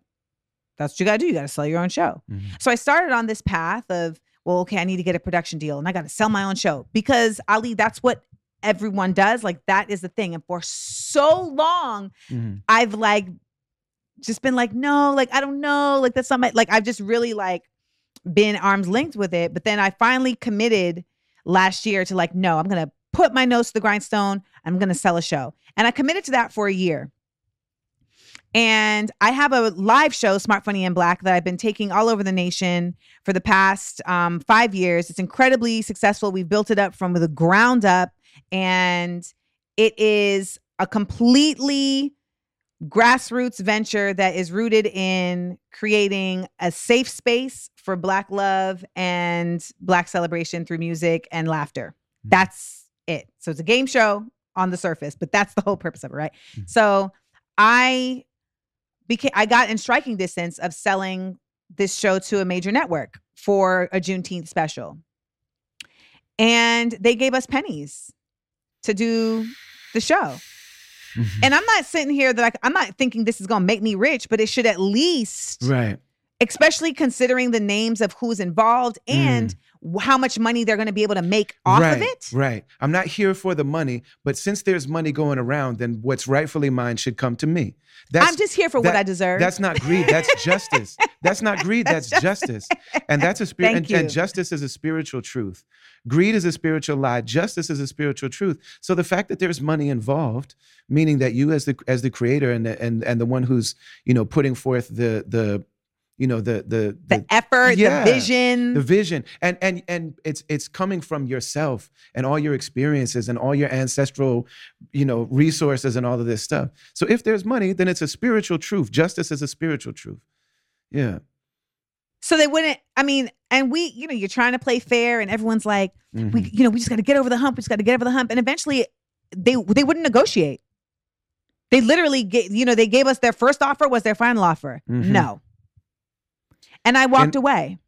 That's what you got to do. You got to sell your own show. Mhm. So I started on this path of, well, okay, I need to get a production deal and I got to sell my own show because Ali, that's what everyone does. Like that is the thing. And for so long, Mhm. I've like just been like, no, like I don't know, like that's not my like I've just really like been arms linked with it. But then I finally committed last year to like, no, I'm gonna put my nose to the grindstone. I'm gonna sell a show. And I committed to that for a year. And I have a live show, Smart Funny and Black, that I've been taking all over the nation for the past um, five years. It's incredibly successful. We've built it up from the ground up, and it is a completely grassroots venture that is rooted in creating a safe space for Black love and Black celebration through music and laughter. Mhm. That's it. So it's a game show on the surface, but that's the whole purpose of it, right? Mhm. So I became I got in striking distance of selling this show to a major network for a Juneteenth special. And they gave us pennies to do the show. And I'm not sitting here that I, I'm not thinking this is going to make me rich, but it should at least, right. especially considering the names of who's involved and w- how much money they're going to be able to make off right, of it. Right. I'm not here for the money, but since there's money going around, then what's rightfully mine should come to me. That's I'm just here for what I deserve. that's not greed. That's justice. That's not greed. That's, That's justice. And that's a spirit. And, and justice is a spiritual truth. Greed is a spiritual lie. Justice is a spiritual truth. So the fact that there's money involved, meaning that you as the as the creator and the, and and the one who's you know putting forth the the you know the the the effort, yeah, the vision. the vision and and and it's it's coming from yourself and all your experiences and all your ancestral you know resources and all of this stuff so if there's money then it's a spiritual truth justice is a spiritual truth yeah so they wouldn't, I mean, and we, you know, you're trying to play fair and everyone's like, we, Mhm. you know, we just got to get over the hump. We just got to get over the hump. And eventually they, they wouldn't negotiate. They literally get, you know, they gave us their first offer was their final offer. Mhm. No. And I walked And- away.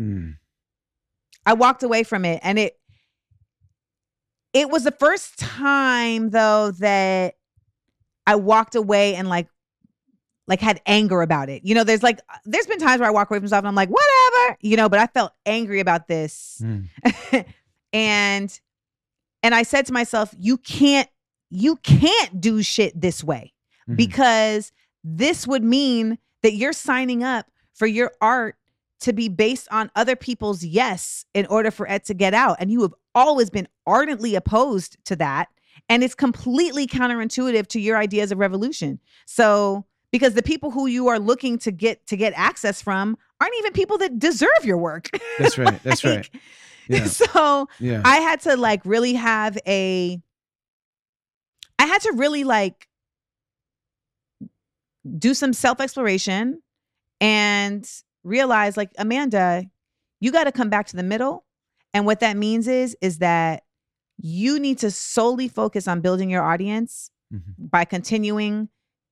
Mm. I walked away from it and it it was the first time though that I walked away and like like had anger about it. You know, there's like there's been times where I walk away from stuff and I'm like, whatever, you know, but I felt angry about this. Mm. and and I said to myself, you can't you can't do shit this way Mhm. because this would mean that you're signing up for your art to be based on other people's yes in order for it to get out. And you have always been ardently opposed to that. And it's completely counterintuitive to your ideas of revolution. So, because the people who you are looking to get to get access from aren't even people that deserve your work. that's right that's right yeah So yeah I had to like really have a I had to really like do some self-exploration and realize like Amanda, you got to come back to the middle. And what that means is is that you need to solely focus on building your audience Mhm. by continuing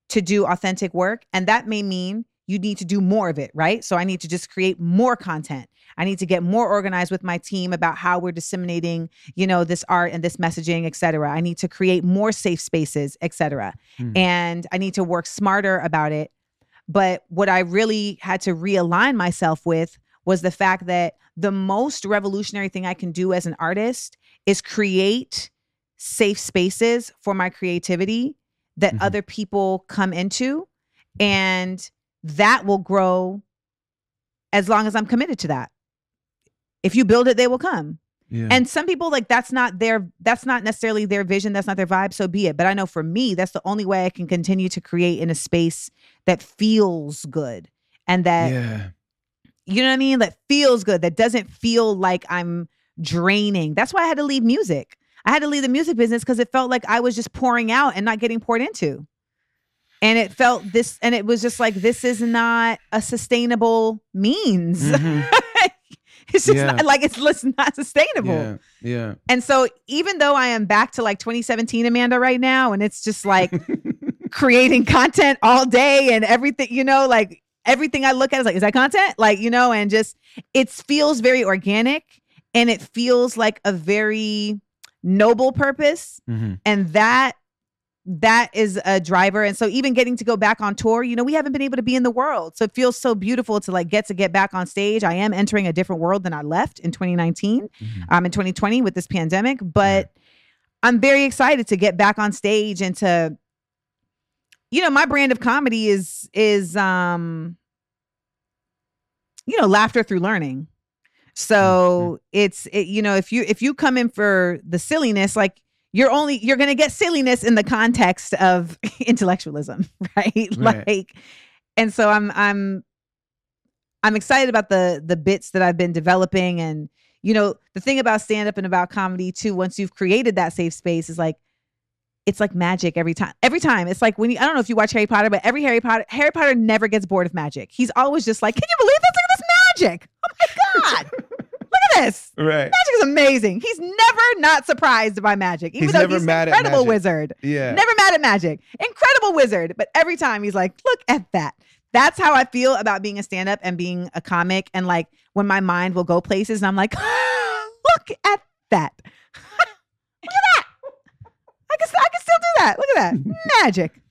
to do authentic work and that may mean you need to do more of it, right? So I need to just create more content. I need to get more organized with my team about how we're disseminating, you know, this art and this messaging, et cetera. I need to create more safe spaces, et cetera. Hmm. And I need to work smarter about it. But what I really had to realign myself with was the fact that the most revolutionary thing I can do as an artist is create safe spaces for my creativity that Mhm. other people come into. And that will grow as long as I'm committed to that. If you build it, they will come. Yeah And some people like that's not their that's not necessarily their vision, that's not their vibe, so be it. But I know for me, that's the only way I can continue to create in a space that feels good and that yeah you know what I mean? That feels good, that doesn't feel like I'm draining. That's why I had to leave music. I had to leave the music business because it felt like I was just pouring out and not getting poured into. And it felt this, and it was just like, this is not a sustainable means. Mhm. it's just Yeah. not, like, it's just not sustainable. yeah yeah And so, even though I am back to like 2017 Amanda right now, and it's just like creating content all day and everything, you know, like everything I look at is like, is that content? Like, you know, and just it feels very organic and it feels like a very noble purpose. Mm-hmm. And that that is a driver. And so even getting to go back on tour, you know, we haven't been able to be in the world. So it feels so beautiful to like get to get back on stage. I am entering a different world than I left in 2019, Mm-hmm. um, in 2020 with this pandemic. But I'm very excited to get back on stage and to, you know, my brand of comedy is is um, you know, laughter through learning. So it's it, you know, if you if you come in for the silliness, like you're only you're gonna get silliness in the context of intellectualism, right? Right. Like, and so I'm I'm I'm excited about the the bits that I've been developing, and you know, the thing about stand up and about comedy too. Once you've created that safe space, is like it's like magic every time. Every time it's like when you I don't know if you watch Harry Potter, but every Harry Potter Harry Potter never gets bored of magic. He's always just like, can you believe this? Look at this magic! Oh my god! This. Right. Magic is amazing. He's never not surprised by magic, even He's though never he's an mad at incredible wizard. Yeah. Never mad at magic. Incredible wizard. But every time he's like, look at that. That's how I feel about being a stand up and being a comic. And like when my mind will go places and I'm like, look at that. look at that. I can, I can still do that. Look at that. Magic.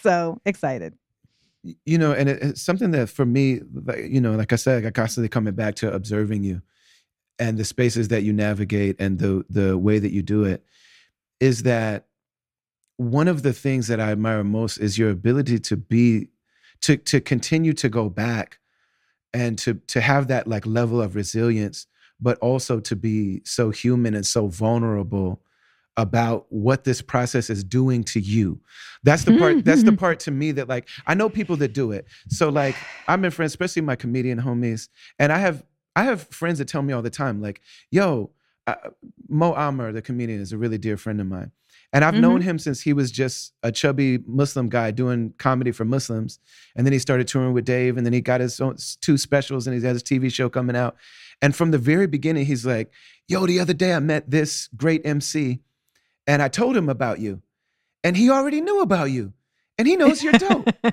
so excited. You know, and it, it's something that for me, you know, like I said, I constantly coming back to observing you and the spaces that you navigate and the the way that you do it is that one of the things that I admire most is your ability to be to to continue to go back and to to have that like level of resilience but also to be so human and so vulnerable about what this process is doing to you. That's the part that's the part to me that like i know people that do it. So like i'm in friends especially my comedian homies and i have i have friends that tell me all the time like yo uh, mo Amer, the comedian is a really dear friend of mine. And i've known him since he was just a chubby muslim guy doing comedy for muslims and then he started touring with dave and then he got his own two specials and he has his tv show coming out. And from the very beginning he's like yo the other day i met this great mc and i told him about you and he already knew about you and he knows you're dope.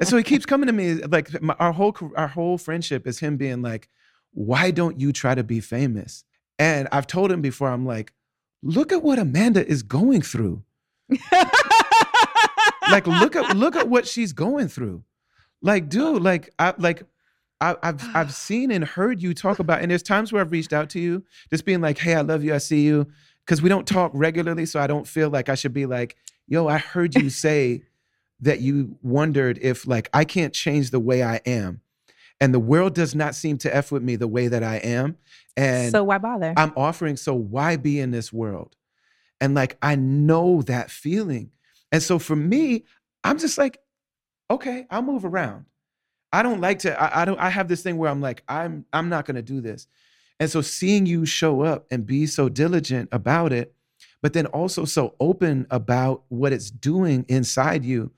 And so he keeps coming to me like my, our whole our whole friendship is him being like why don't you try to be famous? And i've told him before i'm like look at what amanda is going through. Like look at look at what she's going through. Like dude like i like I, I've I've seen and heard you talk about, and there's times where I've reached out to you, just being like, "Hey, I love you, I see you," because we don't talk regularly, so I don't feel like I should be like, "Yo, I heard you say that you wondered if like I can't change the way I am, and the world does not seem to f with me the way that I am, and so why bother? I'm offering, so why be in this world? And like, I know that feeling. And so for me, I'm just like, okay, I'll move around. I don't like to, I, I don't, I have this thing where I'm like, I'm, I'm not going to do this. And so seeing you show up and be so diligent about it, but then also so open about what it's doing inside you,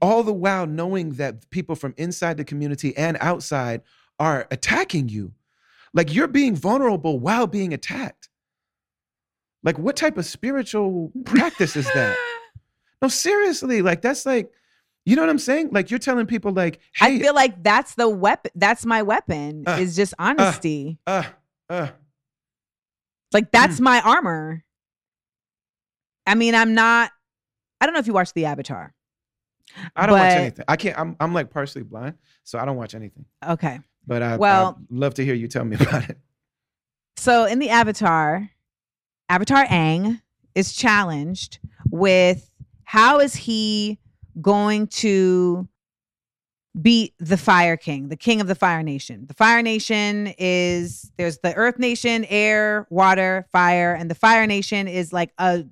all the while knowing that people from inside the community and outside are attacking you. Like you're being vulnerable while being attacked. Like, what type of spiritual practice is that? No, seriously, like that's like, you know what I'm saying? Like you're telling people, like, hey, I feel like that's the weapon. That's my weapon. Uh, is just honesty. uh, uh, like that's mm. my armor. I mean, I'm not. I don't know if you watched the Avatar. I don't watch anything. I can't. I'm I'm like partially blind, so I don't watch anything. Okay. But I Well- I'd love to hear you tell me about it. So in the Avatar, Avatar Aang is challenged with how is he going to beat the Fire King, the king of the Fire Nation. The Fire Nation is there's the Earth Nation, air, water, fire, and the Fire Nation is like a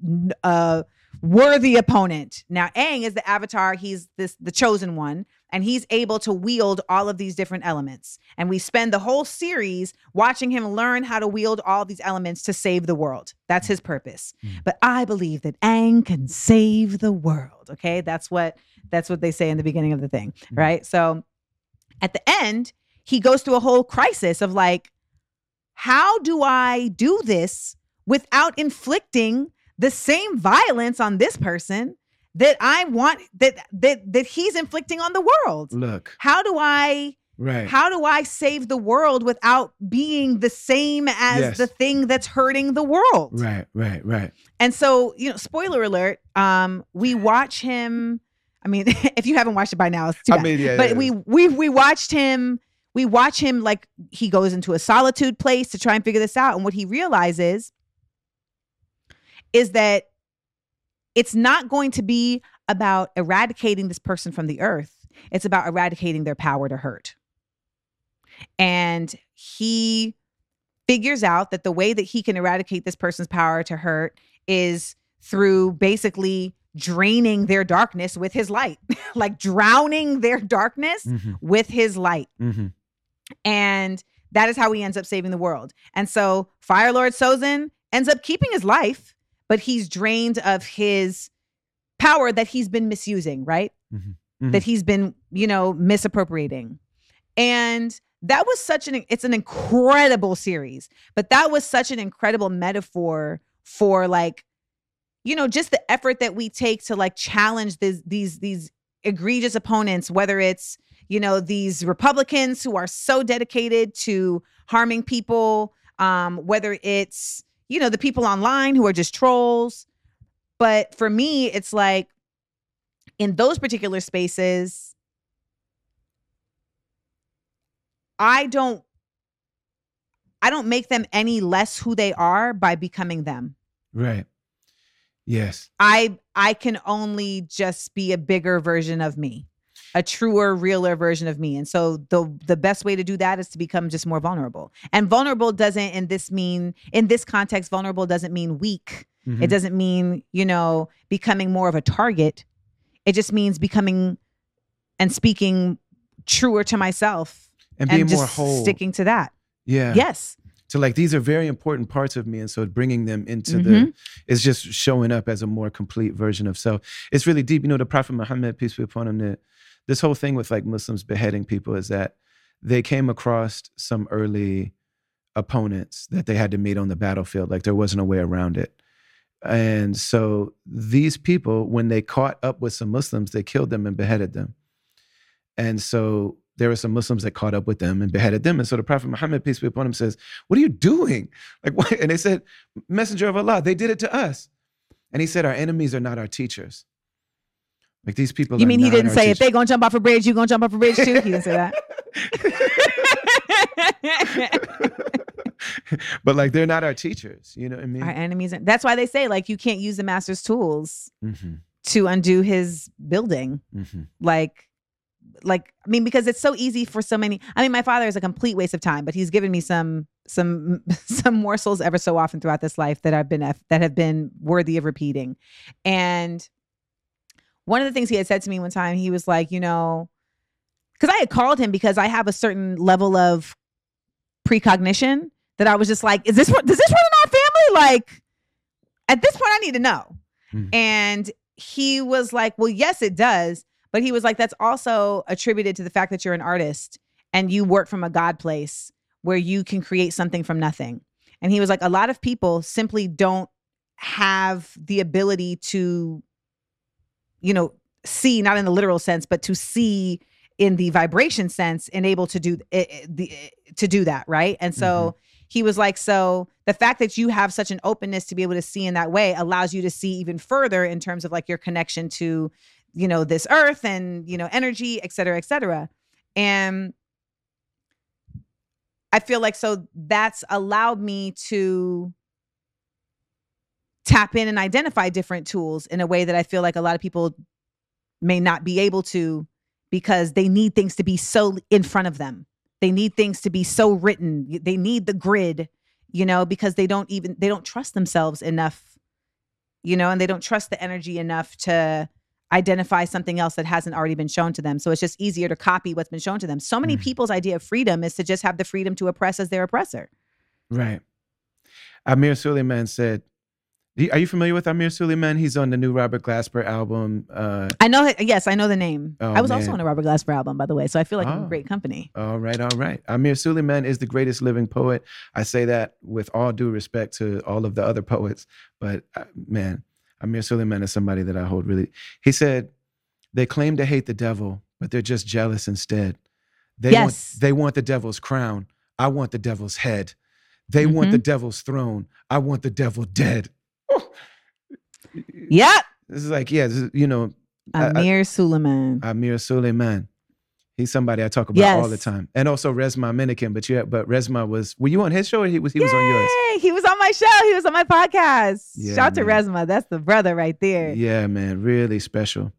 a worthy opponent. Now Aang is the Avatar. He's this the chosen one, and he's able to wield all of these different elements. And we spend the whole series watching him learn how to wield all these elements to save the world. That's his purpose. Mm. But I believe that Aang can save the world. Okay, that's what that's what they say in the beginning of the thing, Mm. right? So at the end, he goes through a whole crisis of like, how do I do this without inflicting the same violence on this person that I want that that that he's inflicting on the world? Look, How do I right. how do I save the world without being the same as Yes. the thing that's hurting the world? Right, right, right. And so, you know, spoiler alert, um, we watch him. I mean, if you haven't watched it by now, it's too I mean, yeah. but yeah. we we we watched him. We watch him like he goes into a solitude place to try and figure this out. And what he realizes is that it's not going to be about eradicating this person from the earth. It's about eradicating their power to hurt. And he figures out that the way that he can eradicate this person's power to hurt is through basically draining their darkness with his light, like drowning their darkness Mhm, with his light. mhm. And that is how he ends up saving the world. And so Fire Lord Sozin ends up keeping his life, but he's drained of his power that he's been misusing, right? Mhm, mhm. That he's been, you know, misappropriating. And that was such an it's an incredible series, but that was such an incredible metaphor for like you know, just the effort that we take to like challenge these these these egregious opponents, whether it's you know these Republicans who are so dedicated to harming people, um, whether it's you know the people online who are just trolls. But for me, it's like in those particular spaces, I don't I don't make them any less who they are by becoming them. Right. Yes. I I can only just be a bigger version of me, a truer, realer version of me. And so the the best way to do that is to become just more vulnerable. And vulnerable doesn't in this mean in this context vulnerable doesn't mean weak. Mhm. It doesn't mean, you know, becoming more of a target. It just means becoming and speaking truer to myself and being and more whole. sticking to that. yeah. Yes. So like these are very important parts of me, and so bringing them into Mhm. the is just showing up as a more complete version of self. It's really deep. You know, the Prophet Muhammad, peace be upon him, that this whole thing with like Muslims beheading people is that they came across some early opponents that they had to meet on the battlefield. Like there wasn't a way around it. And so these people, when they caught up with some Muslims, they killed them and beheaded them. And so there were some Muslims that caught up with them and beheaded them. And so the Prophet Muhammad, peace be upon him, says, What are you doing? Like, what? And they said, Messenger of Allah, they did it to us. And he said, Our enemies are not our teachers. Like these people You mean he didn't say if they gonna jump off a bridge, you gonna jump off a bridge too? He didn't say that. but like they're not our teachers. You know what I mean? Our enemies. Are, that's why they say like you can't use the master's tools hmm to undo his building. hmm Like, like I mean, because it's so easy for so many. I mean, my father is a complete waste of time, but he's given me some some some morsels ever so often throughout this life that I've been that have been worthy of repeating. And one of the things he had said to me one time, he was like, you know, because I had called him because I have a certain level of precognition that I was just like, is this what does this run in our family? Like, at this point, I need to know. Mhm. And he was like, well, yes, it does. But he was like, that's also attributed to the fact that you're an artist and you work from a God place where you can create something from nothing. And he was like, a lot of people simply don't have the ability to, you know, see, not in the literal sense, but to see in the vibration sense and able to do eh, eh, the eh, to do that, right? And so he was like, so the fact that you have such an openness to be able to see in that way allows you to see even further in terms of like your connection to, you know, this earth and, you know, energy, et cetera, et cetera. And I feel like so that's allowed me to tap in and identify different tools in a way that I feel like a lot of people may not be able to because they need things to be so in front of them. They need things to be so written. They need the grid, you know, because they don't even they don't trust themselves enough, you know, and they don't trust the energy enough to identify something else that hasn't already been shown to them. So it's just easier to copy what's been shown to them. So many Mhm. people's idea of freedom is to just have the freedom to oppress as their oppressor. Right. Amir Sulaiman said, Are you familiar with Amir Sulaiman? He's on the new Robert Glasper album. Uh, I know yes, I know the name. Oh, I was also on a Robert Glasper album, by the way. So I feel like I'm Oh. in great company. All right, all right. Amir Sulaiman is the greatest living poet. I say that with all due respect to all of the other poets, but uh, man, Amir Sulaiman is somebody that I hold really. He said, they claim to hate the devil, but they're just jealous instead. They Yes. want they want the devil's crown. I want the devil's head. They want Mhm. the devil's throne. I want the devil dead. Yep. This is like, yeah, this is, you know, I- I- Amir Sulaiman. Amir Sulaiman. He's somebody I talk about all the time. And also Resmaa Menakem, but yeah, but Resmaa was were you on his show or he was he was on yours? Yay! He was on my show. He was on my podcast. Yeah, Shout to man. Resmaa. That's the brother right there. Yeah, man. Really special.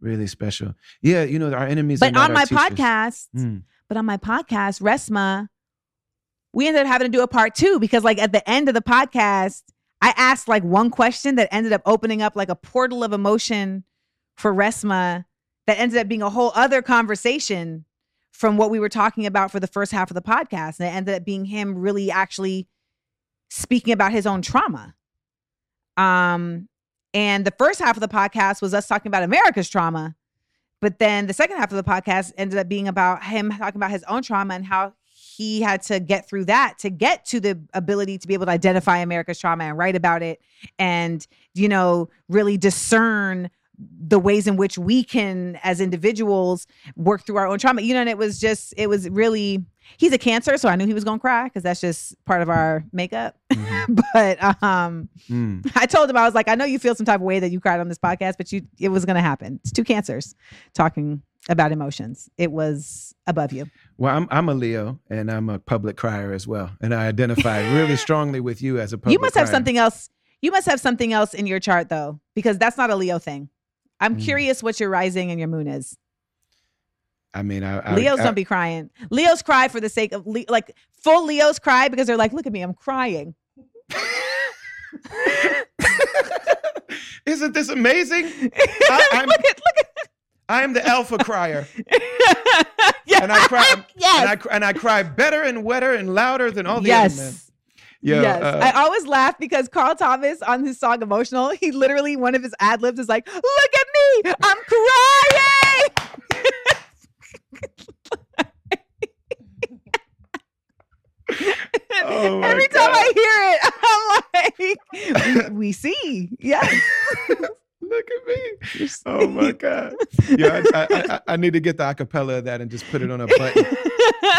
Really special. Yeah, you know, our enemies are but on my teachers. podcast, Mm. but on my podcast, Resmaa, we ended up having to do a part two because, like, at the end of the podcast, I asked like one question that ended up opening up like a portal of emotion for Resmaa that ended up being a whole other conversation from what we were talking about for the first half of the podcast. And it ended up being him really actually speaking about his own trauma. Um, and the first half of the podcast was us talking about America's trauma. But then the second half of the podcast ended up being about him talking about his own trauma and how he had to get through that to get to the ability to be able to identify America's trauma and write about it and, you know, really discern the ways in which we can, as individuals, work through our own trauma. You know, and it was just, it was really, he's a cancer. So I knew he was going to cry because that's just part of our makeup. Mhm. but, um, Mm. I told him I was like, I know you feel some type of way that you cried on this podcast, but you it was gonna happen. It's two cancers talking about emotions. It was above you. Well, I'm I'm a Leo and I'm a public crier as well. And I identify really strongly with you as a public you must have crier. something else. You must have something else in your chart though, because that's not a Leo thing. I'm Mm. curious what your rising and your moon is. I mean, I, I Leos I, don't be crying. Leos cry for the sake of le- like full Leos cry because they're like, look at me, I'm crying. Isn't this amazing? I'm- look at look I am the alpha crier. yeah. And I cry yes. and I cry- and I cry better and wetter and louder than all the other men. yes. Yeah, yes. uh, I always laugh because Carl Thomas on his song Emotional, he literally, one of his ad libs is like, Look at me, I'm crying. Oh Every time I hear it, I'm like, We, we see. Yes. Look at me. Oh my God. Yeah, I, I, I, I need to get the acapella of that and just put it on a button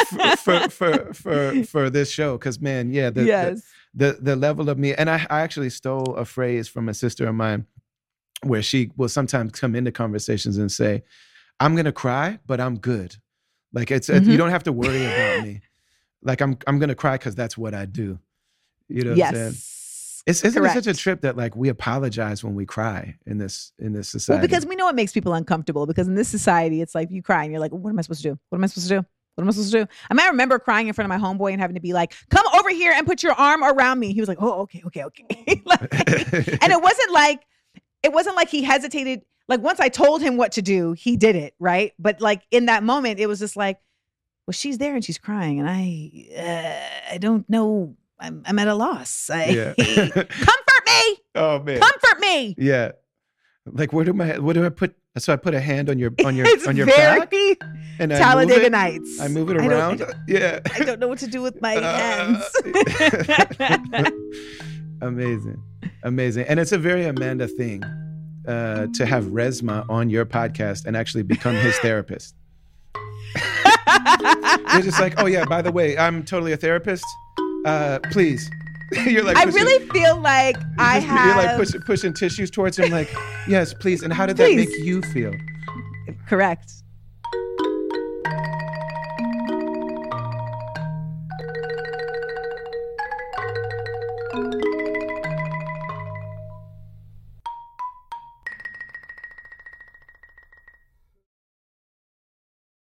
for, for, for, for, for this show. Cause man, yeah, the, the, yes. the the level of me and I, I actually stole a phrase from a sister of mine where she will sometimes come into conversations and say i'm gonna cry but i'm good like it's it- you mm-hmm. don't have to worry about me like i'm i'm gonna cry because that's what i do you know what I'm saying? Yes. it's isn't it such a trip that like we apologize when we cry in this in this society? Well, because we know it makes people uncomfortable. Because in this society, it's like you cry and you're like, what am I supposed to do? What am I supposed to do? What am I supposed to do? I mean, I remember crying in front of my homeboy and having to be like, come over here and put your arm around me. He was like, oh, okay, okay, okay. Like- and it wasn't like, it wasn't like he hesitated. Like once I told him what to do, he did it, right? But like in that moment, it was just like, well, she's there and she's crying, and I, uh, I don't know. I'm, I'm at a loss. I, Yeah. comfort me, oh man comfort me. yeah like where do my what do i put so i put a hand on your on your it's on your very back and I move Talladega it? Nights. I move it I around. I don't, yeah. I don't know what to do with my Uh, hands. Amazing. Amazing. And it's a very Amanda thing uh, to have Resmaa on your podcast and actually become his therapist. You're just like, oh, yeah, by the way, I'm totally a therapist. Uh, please. you're like, I pushing- really feel like I just- have You're like pushing, pushing tissues towards him, like, yes, please. And how did that make you feel? correct.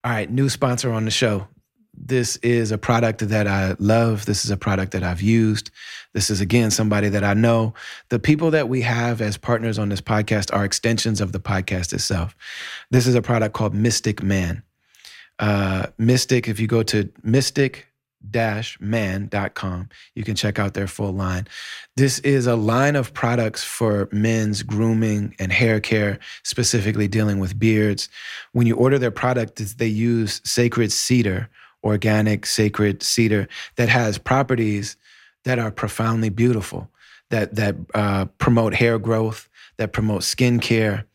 All right, new sponsor on the show. This is a product that I love. This is a product that I've used. This is, again, somebody that I know. The people that we have as partners on this podcast are extensions of the podcast itself. This is a product called Mystic Man. Uh, Mystic, if you go to mystic man.com, you can check out their full line. This is a line of products for men's grooming and hair care, specifically dealing with beards when you order their product, they use sacred cedar, organic sacred cedar that has properties that are profoundly beautiful, that that uh, promote hair growth, that promote skincare.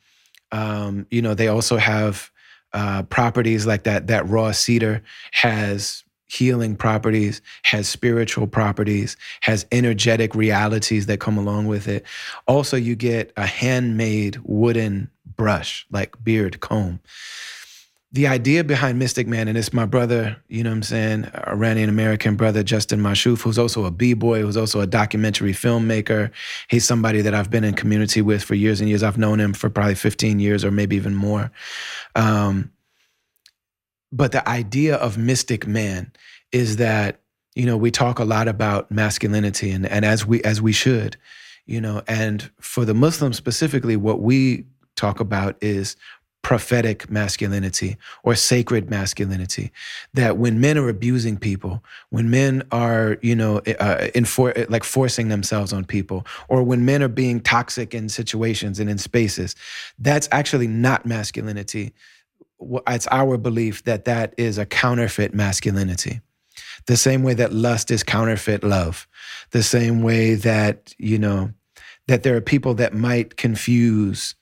Um, you know, they also have uh, properties like that. That raw cedar has healing properties, has spiritual properties, has energetic realities that come along with it. Also, you get a handmade wooden brush, like beard comb. The idea behind Mystic Man, and it's my brother, you know what I'm saying, Iranian American brother, Justin Mashouf, who's also a B-boy, who's also a documentary filmmaker. He's somebody that I've been in community with for years and years. I've known him for probably 15 years or maybe even more. Um, but the idea of Mystic Man is that, you know, we talk a lot about masculinity and, and as we as we should, you know, and for the Muslims specifically, what we talk about is prophetic masculinity or sacred masculinity that when men are abusing people when men are you know uh, enfor- like forcing themselves on people or when men are being toxic in situations and in spaces that's actually not masculinity. It's our belief that that is a counterfeit masculinity. The same way that lust is counterfeit love. The same way that you know that there are people that might confuse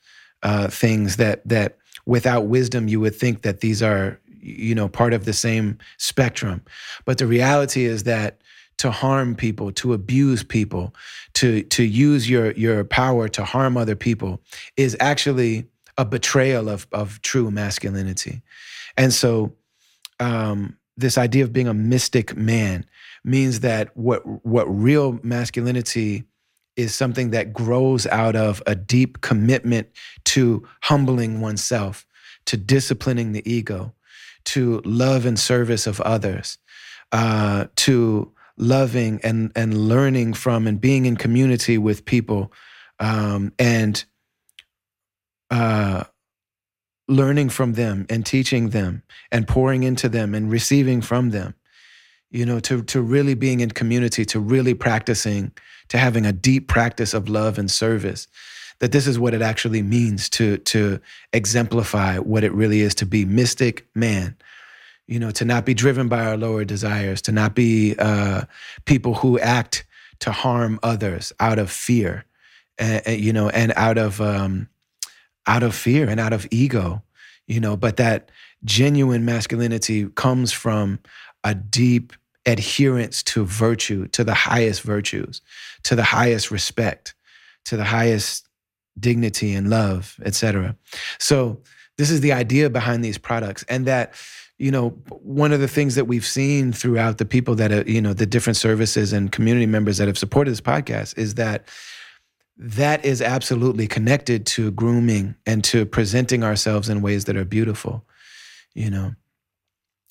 uh, things that that without wisdom you would think that these are you know part of the same spectrum. But the reality is that to harm people to abuse people to to use your your power to harm other people is actually a betrayal of of true masculinity. And so um this idea of being a mystic man means that what what real masculinity is something that grows out of a deep commitment to humbling oneself, to disciplining the ego, to love and service of others, uh, to loving and and learning from and being in community with people, um, and uh, learning from them and teaching them and pouring into them and receiving from them you know to to really being in community to really practicing to having a deep practice of love and service that this is what it actually means to to exemplify what it really is to be mystic man. You know to not be driven by our lower desires to not be uh, people who act to harm others out of fear and, you know and out of um, out of fear and out of ego you know but that genuine masculinity comes from a deep adherence to virtue, to the highest virtues, to the highest respect, to the highest dignity and love, etc. So this is the idea behind these products, and that you know one of the things that we've seen throughout the people that are, you know the different services and community members that have supported this podcast is that that is absolutely connected to grooming and to presenting ourselves in ways that are beautiful you know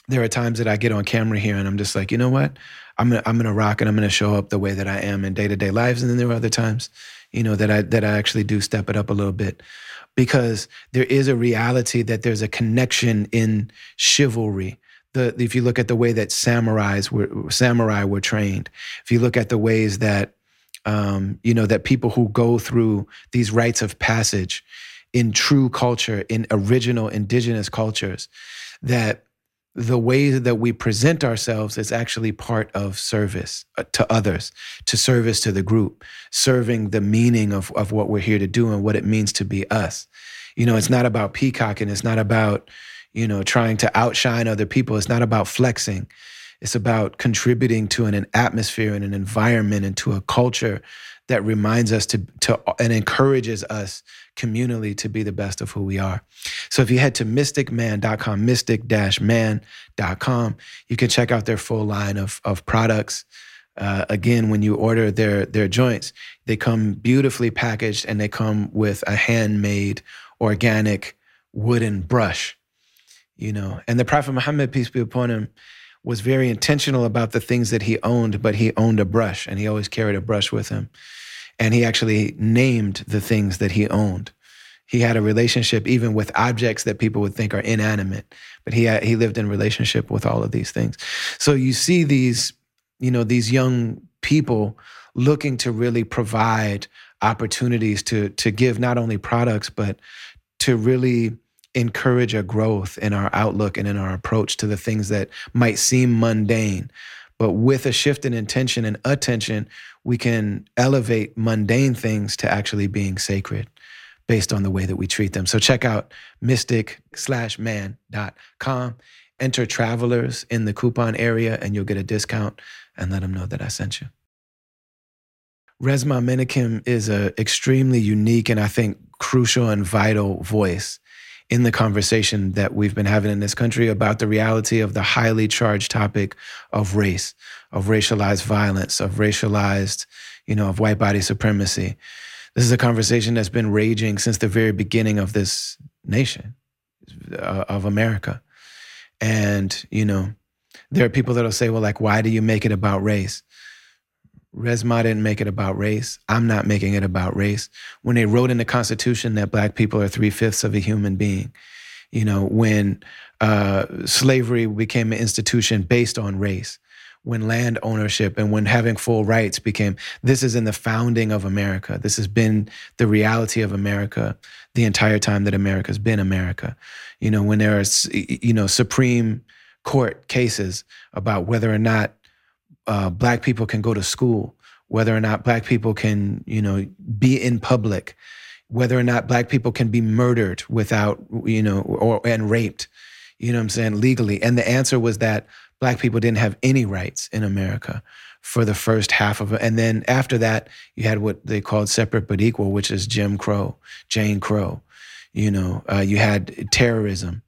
there are times that I get on camera here and I'm just like, you know what? I'm gonna I'm gonna rock and I'm gonna show up the way that I am in day to day lives. And then there are other times, you know, that I that I actually do step it up a little bit, because there is a reality that there's a connection in chivalry. The if you look at the way that samurais were samurai were trained, if you look at the ways that um, you know that people who go through these rites of passage in true culture, in original indigenous cultures, that the way that we present ourselves is actually part of service uh, to others, to service to the group, serving the meaning of, of what we're here to do and what it means to be us. You know, it's not about peacocking. It's not about, you know, trying to outshine other people. It's not about flexing. It's about contributing to an, an atmosphere and an environment and to a culture that reminds us to, to and encourages us communally to be the best of who we are. So if you head to mysticman.com, mystic-man.com, you can check out their full line of, of products. Uh, again, when you order their their joints, they come beautifully packaged and they come with a handmade organic wooden brush. You know, and the Prophet Muhammad, peace be upon him, was very intentional about the things that he owned, but he owned a brush and he always carried a brush with him and he actually named the things that he owned. He had a relationship even with objects that people would think are inanimate, but he he lived in relationship with all of these things. So you see these, you know, these young people looking to really provide opportunities to to give not only products but to really encourage a growth in our outlook and in our approach to the things that might seem mundane but with a shift in intention and attention we can elevate mundane things to actually being sacred. based on the way that we treat them. So check out mystic slash man.com. Enter travelers in the coupon area and you'll get a discount and let them know that I sent you. Resmaa Menakem is an extremely unique and I think crucial and vital voice in the conversation that we've been having in this country about the reality of the highly charged topic of race, of racialized violence, of racialized, you know, of white body supremacy. This is a conversation that's been raging since the very beginning of this nation, uh, of America. And, you know, there are people that'll say, well, like, why do you make it about race? Resmaa didn't make it about race. I'm not making it about race. When they wrote in the Constitution that black people are three fifths of a human being, you know, when uh, slavery became an institution based on race, when land ownership and when having full rights became, this is in the founding of America. This has been the reality of America the entire time that America's been America. You know, when there are, you know, Supreme Court cases about whether or not uh, black people can go to school, whether or not black people can, you know, be in public, whether or not black people can be murdered without, you know, or and raped, you know what I'm saying, legally. And the answer was that black people didn't have any rights in America for the first half of it. And then after that, you had what they called separate but equal, which is Jim Crow, Jane Crow. You know, uh, you had terrorism,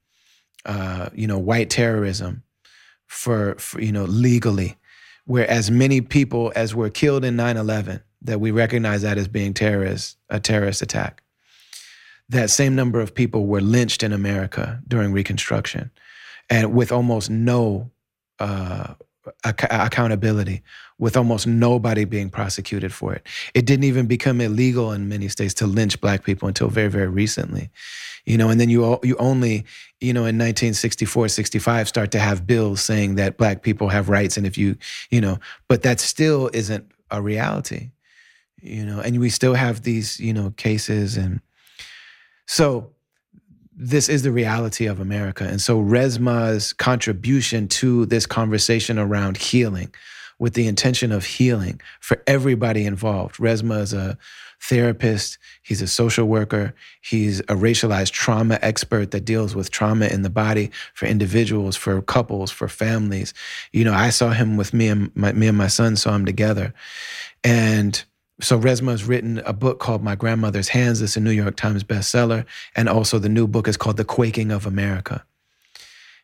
uh, you know, white terrorism for, for, you know, legally where as many people as were killed in 9-11 that we recognize that as being terrorist a terrorist attack. That same number of people were lynched in america during reconstruction and with almost no uh, ac- accountability with almost nobody being prosecuted for it. It didn't even become illegal in many states to lynch black people until very very recently you know and then you you only you know in 1964 65 start to have bills saying that black people have rights and if you you know but that still isn't a reality you know and we still have these you know cases and so this is the reality of America. And so Resmaa's contribution to this conversation around healing with the intention of healing for everybody involved. Resmaa is a therapist, he's a social worker, he's a racialized trauma expert that deals with trauma in the body for individuals, for couples, for families. You know, I saw him with me and my, me and my son saw him together. And so Resmaa has written a book called My Grandmother's Hands. It's a New York Times bestseller. And also the new book is called The Quaking of America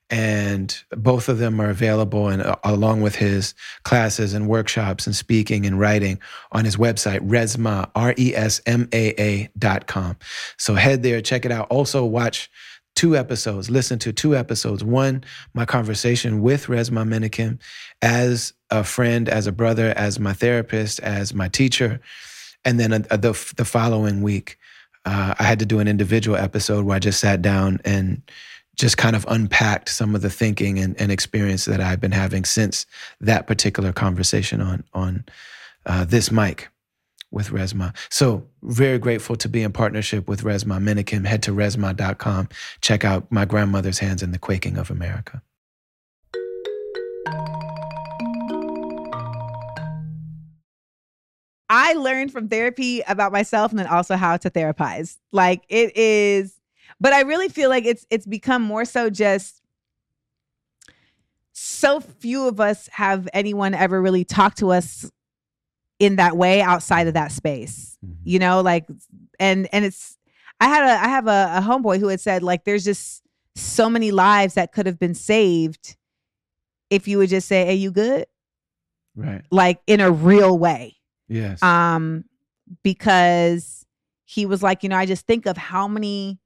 and both of them are available and uh, along with his classes and workshops and speaking and writing on his website resmaa r-e-s-m-a-a dot com. So head there check it out. Also watch two episodes listen to two episodes. One my conversation with resmaa menakem as a friend as a brother as my therapist as my teacher. And then uh, the, the following week uh, i had to do an individual episode where i just sat down and just kind of unpacked some of the thinking and, and experience that I've been having since that particular conversation on on uh, this mic with Resmaa. So very grateful to be in partnership with Resmaa Menakem. Head to resmaa.com. Check out My Grandmother's Hands in the Quaking of America. I learned from therapy about myself and then also how to therapize. Like it is but I really feel like it's it's become more so just so few of us have anyone ever really talked to us in that way outside of that space. Mm-hmm. You know, like and and it's I had a I have a, a homeboy who had said like there's just so many lives that could have been saved if you would just say, Hey, you good? Right. Like in a real way. Yes. Um, because he was like, you know, I just think of how many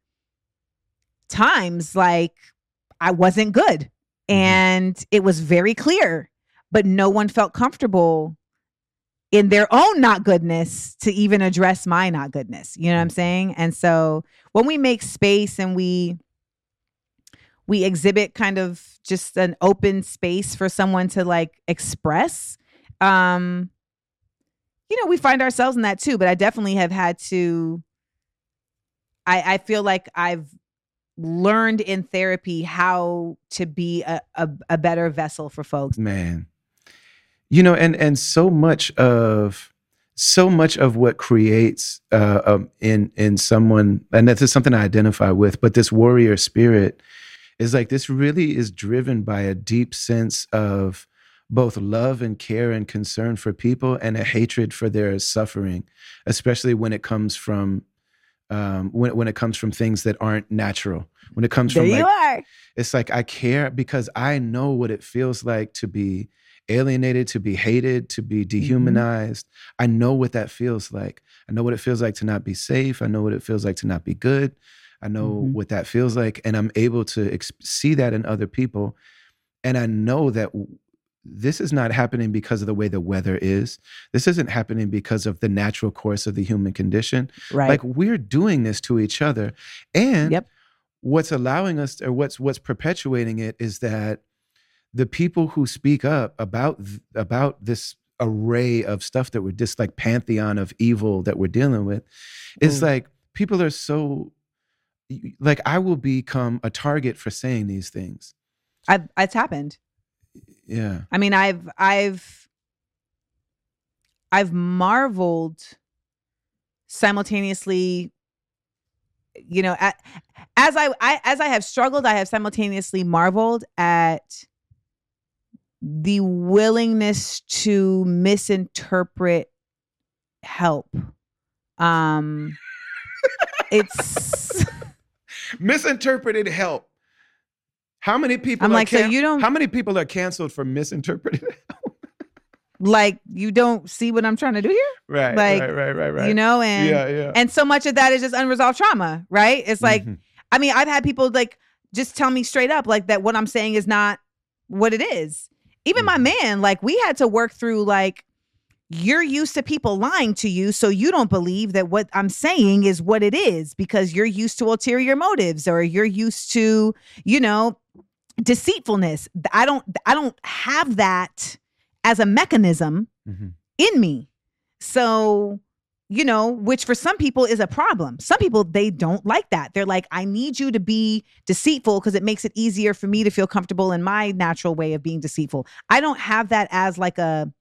times like I wasn't good mm-hmm. and it was very clear, but no one felt comfortable in their own not goodness to even address my not goodness. You know what I'm mm-hmm. saying? And so when we make space and we we exhibit kind of just an open space for someone to like express um you know we find ourselves in that too but i definitely have had to i i feel like i've learned in therapy how to be a, a, a better vessel for folks. Man. You know, and and so much of so much of what creates uh, um, in in someone, and this is something I identify with, but this warrior spirit is like this really is driven by a deep sense of both love and care and concern for people and a hatred for their suffering, especially when it comes from um, when when it comes from things that aren't natural. When it comes There from you like are. it's like I care because I know what it feels like to be alienated, to be hated, to be dehumanized. I know what that feels like. I know what it feels like to not be safe. I know what it feels like to not be good. I know Mhm. what that feels like. And I'm able to ex- see that in other people. And I know that this is not happening because of the way the weather is. This isn't happening because of the natural course of the human condition. Right. Like we're doing this to each other. And Yep. what's allowing us or what's what's perpetuating it is that the people who speak up about about this array of stuff that we're just like pantheon of evil that we're dealing with is Mm. like people are so like I will become a target for saying these things. I've, it's happened. Yeah. I mean, I've I've I've marveled simultaneously. You know, at, as I, I as I have struggled, I have simultaneously marveled at the willingness to misinterpret help. Um, it's Misinterpreted help. How many people I'm are like, so you don't- How many people are canceled for misinterpreted? like you don't see what I'm trying to do here, right, Like, right, right, right, right. you know, and yeah, yeah. and so much of that is just unresolved trauma, right? It's like Mhm. I mean, I've had people like just tell me straight up like that what I'm saying is not what it is. Even my Mhm. man, like we had to work through like you're used to people lying to you, so you don't believe that what I'm saying is what it is because you're used to ulterior motives or you're used to, you know, deceitfulness. I don't I don't have that as a mechanism Mhm. in me. So, you know, which for some people is a problem. Some people they don't like that. They're like, I need you to be deceitful because it makes it easier for me to feel comfortable in my natural way of being deceitful. I don't have that as like a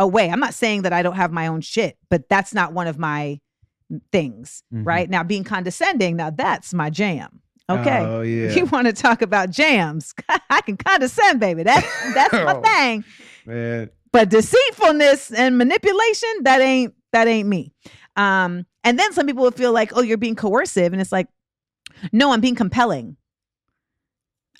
a way. I'm not saying that I don't have my own shit, but that's not one of my things, Mhm. right? Now being condescending, now that's my jam. Okay. Oh yeah. You want to talk about jams? I can condescend, baby. That's that's my Oh. thing Man. but deceitfulness and manipulation that ain't that ain't me um and then some people will feel like oh you're being coercive and it's like no i'm being compelling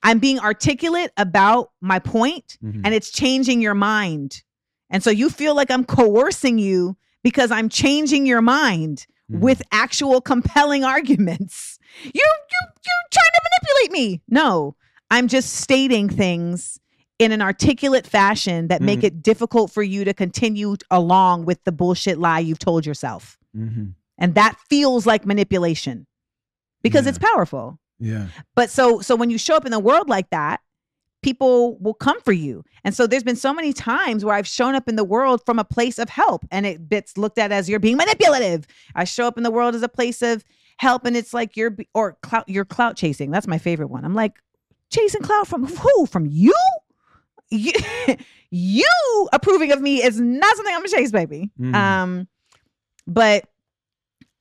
i'm being articulate about my point Mhm. and it's changing your mind and so you feel like i'm coercing you because i'm changing your mind Mhm. with actual compelling arguments you you you're trying to manipulate me no i'm just stating things in an articulate fashion that make Mhm. it difficult for you to continue along with the bullshit lie you've told yourself Mhm. and that feels like manipulation because Yeah. it's powerful Yeah. but so so when you show up in the world like that people will come for you and so there's been so many times where i've shown up in the world from a place of help and it gets looked at as you're being manipulative i show up in the world as a place of help and it's like you're or clout you're clout chasing. That's my favorite one. I'm like chasing clout from who? From you? You, you approving of me is not something i'm gonna chase baby. Mhm. um but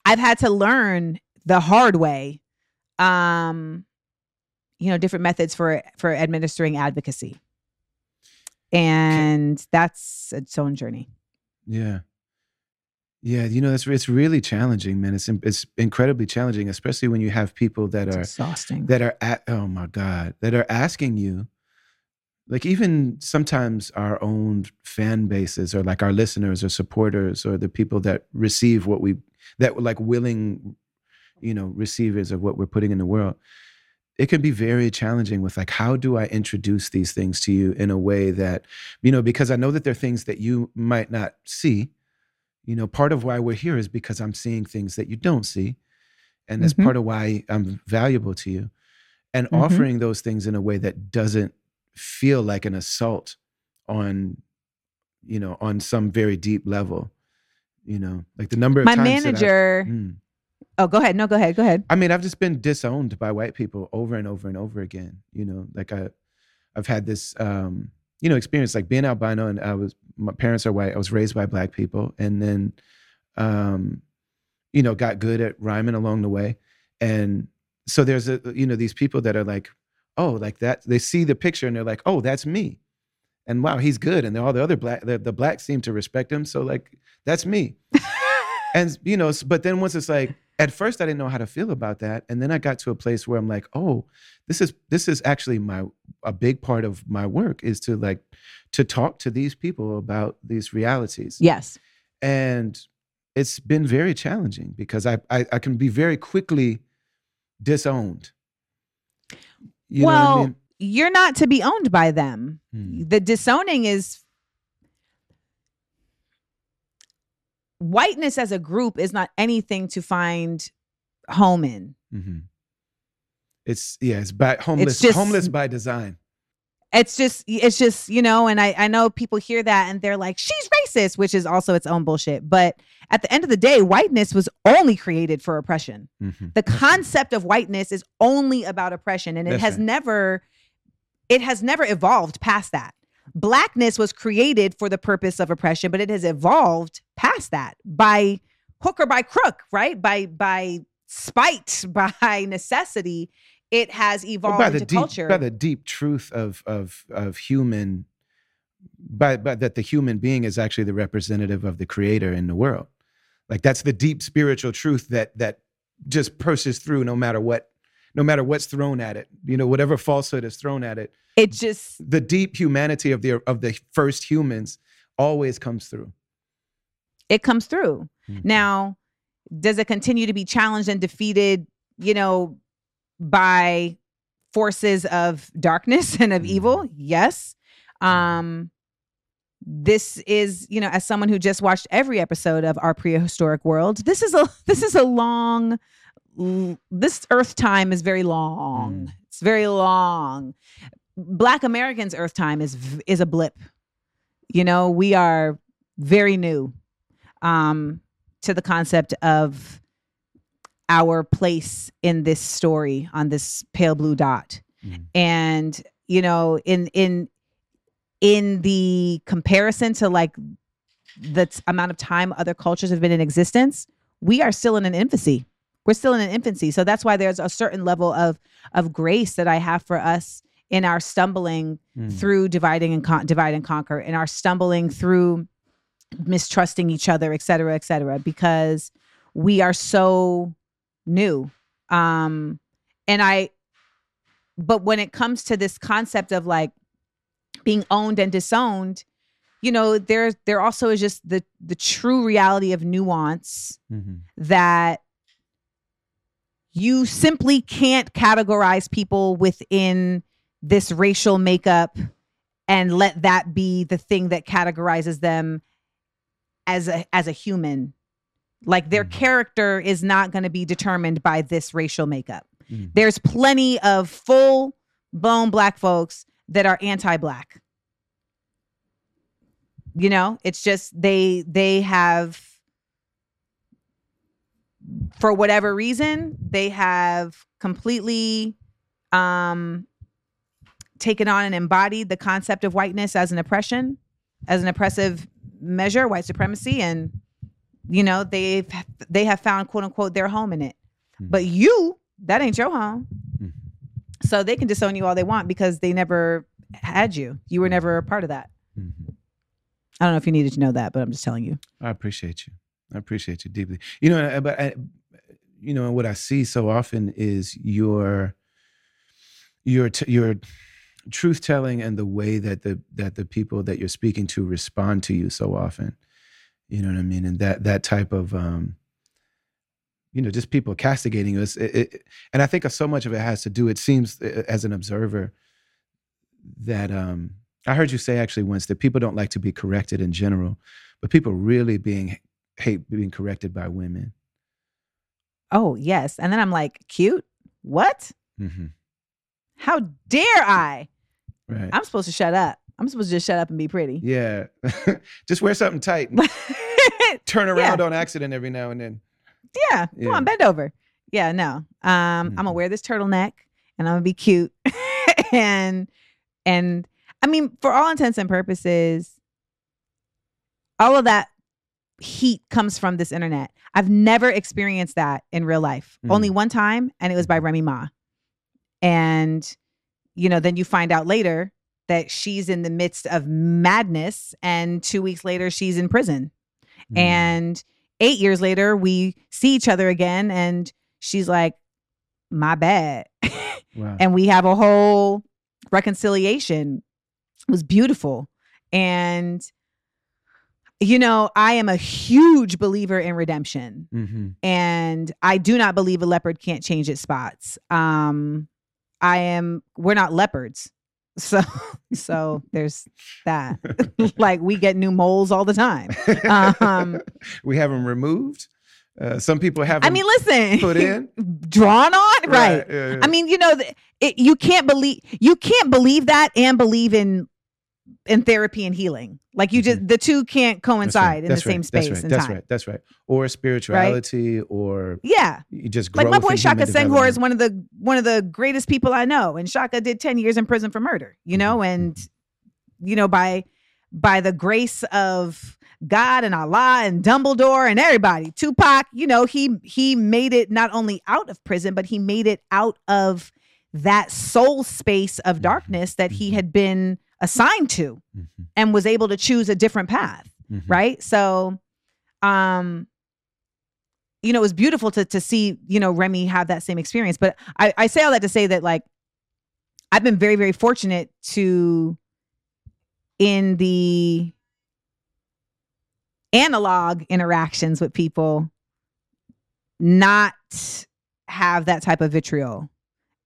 i've had to learn the hard way um you know different methods for for administering advocacy. And that's its own journey. Yeah. Yeah, you know, it's it's really challenging, man. It's it's incredibly challenging, especially when you have people that it's are exhausting that are at oh my god, that are asking you like even sometimes our own fan bases or like our listeners or supporters or the people that receive what we that were like willing you know receivers of what we're putting in the world it can be very challenging with like how do i introduce these things to you in a way that you know because i know that there are things that you might not see you know part of why we're here is because i'm seeing things that you don't see and that's Mhm. part of why i'm valuable to you and Mhm. offering those things in a way that doesn't feel like an assault on you know on some very deep level you know like the number of my manager Mm. oh go ahead no go ahead go ahead I mean, I've just been disowned by white people over and over and over again. You know, like I, I've had this um, you know, experience like being albino, and I was my parents are white. I was raised by black people, and then, um, you know, got good at rhyming along the way, and so there's a you know these people that are like, oh, like that. They see the picture and they're like, oh, that's me, and wow, he's good, and all the other black the, the blacks seem to respect him, so like that's me, and you know, but then once it's like. At first, I didn't know how to feel about that, and then I got to a place where I'm like, "Oh, this is this is actually my a big part of my work is to like to talk to these people about these realities Yes. and it's been very challenging because I, I I can be very quickly disowned. You know well, what I mean? you're not to be owned by them. Hmm. The disowning is whiteness as a group is not anything to find home in. Mhm. It's yeah, it's by homeless just- homeless by design. It's just it's just, you know, and I I know people hear that and they're like she's racist, which is also its own bullshit. But at the end of the day, whiteness was only created for oppression. Mhm. the concept of whiteness is only about oppression and it That's has right. never it has never evolved past that blackness was created for the purpose of oppression but it has evolved past that by hook or by crook right by by spite by necessity it has Well, evolved by the into deep culture by the deep truth of of of human by, by that the human being is actually the representative of the creator in the world. Like that's the deep spiritual truth that that just pushes through no matter what no matter what's thrown at it. You know, whatever falsehood is thrown at it. it just The deep humanity of the of the first humans always comes through. it comes through Mhm. Now, does it continue to be challenged and defeated, you know, by forces of darkness and of evil? Yes. Um this is, you know, as someone who just watched every episode of our prehistoric world, this is a this is a long this earth time is very long. Mm. It's very long. Black Americans earth time is is a blip. You know, we are very new um to the concept of our place in this story on this pale blue dot Mhm. and you know in in in the comparison to like the amount of time other cultures have been in existence we are still in an infancy we're still in an infancy so that's why there's a certain level of of grace that i have for us in our stumbling Mm. through dividing and con- divide and conquer and our stumbling through mistrusting each other et cetera et cetera because we are so new um and i but when it comes to this concept of like being owned and disowned you know there there also is just the the true reality of nuance Mhm. that you simply can't categorize people within this racial makeup and let that be the thing that categorizes them as a as a human like their Mhm. character is not going to be determined by this racial makeup Mhm. there's plenty of full blown black folks that are anti-black you know it's just they they have for whatever reason they have completely um taken on and embodied the concept of whiteness as an oppression as an oppressive measure white supremacy and you know they've they have found quote unquote their home in it Mhm. but you that ain't your home Mhm. so they can disown you all they want because they never had you you were never a part of that Mhm. i don't know if you needed to know that but i'm just telling you I appreciate you. I appreciate you deeply. You know, but I, you know, what I see so often is your your t- your truth telling and the way that the that the people that you're speaking to respond to you so often. You know what I mean? And that that type of um you know, just people castigating us. It, it, and I think so much of it has to do. It seems uh, as an observer that um I heard you say actually once that people don't like to be corrected in general but people really being hate being corrected by women. oh yes and then i'm like cute what hmm how dare i Right. i'm supposed to shut up i'm supposed to just shut up and be pretty yeah. Just wear something tight. Turn around on accident every now and then. yeah come Yeah. on bend over yeah no um i'm gonna Mhm. wear this turtleneck and i'm gonna be cute and and I mean, for all intents and purposes, all of that heat comes from this internet. I've never experienced that in real life. Mm. Only one time, and it was by Remy Ma. And, you know, then you find out later that she's in the midst of madness, and two weeks later, she's in prison. Mm. And eight years later, we see each other again, and she's like, my bad. wow. and we have a whole reconciliation. It was beautiful. And, you know, I am a huge believer in redemption. hmm And I do not believe a leopard can't change its spots. Um, I am, we're not leopards. So, so there's that. like we get new moles all the time. Um, we have them removed. Uh, some people have. I mean, listen, put in. drawn on, right? yeah, yeah. I mean, you know, it, you can't believe you can't believe that and believe in in therapy and healing. Like you mm-hmm. just the two can't That's right. coincide in the same right. space That's right. and That's time. right. That's right. Or spirituality, or Yeah, you just like my boy Shaka Senghor is one of the one of the greatest people I know, and Shaka did ten years in prison for murder. You mm-hmm. know, Mhm. and mm-hmm. you know by by the grace of God and Allah and Dumbledore and everybody, Tupac, you know, he he made it not only out of prison, but he made it out of that soul space of darkness that he had been assigned to Mhm. and was able to choose a different path Mhm. right so um you know it was beautiful to to see you know remy have that same experience but i i say all that to say that like i've been very very fortunate to in the analog interactions with people not have that type of vitriol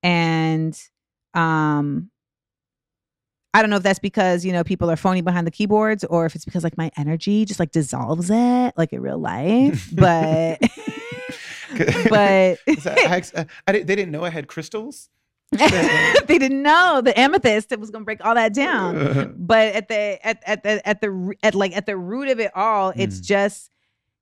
and um I don't know if that's because, you know, people are phony behind the keyboards or if it's because like my energy just like dissolves it like in real life. But but So I, I they didn't know I had crystals. they didn't know the amethyst that was going to break all that down. Uh, But at the at at the at the at like at the root of it all, it's Mm. just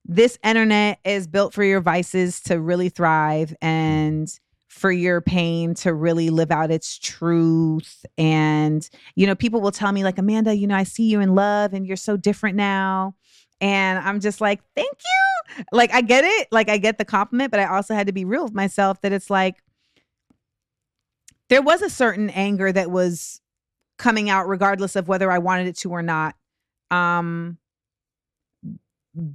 this internet is built for your vices to really thrive and for your pain to really live out its truth. And, you know, people will tell me, like, Amanda, you know, I see you in love and you're so different now. And I'm just like, thank you. Like, I get it. Like, I get the compliment, but I also had to be real with myself that it's like, there was a certain anger that was coming out, regardless of whether I wanted it to or not. Um,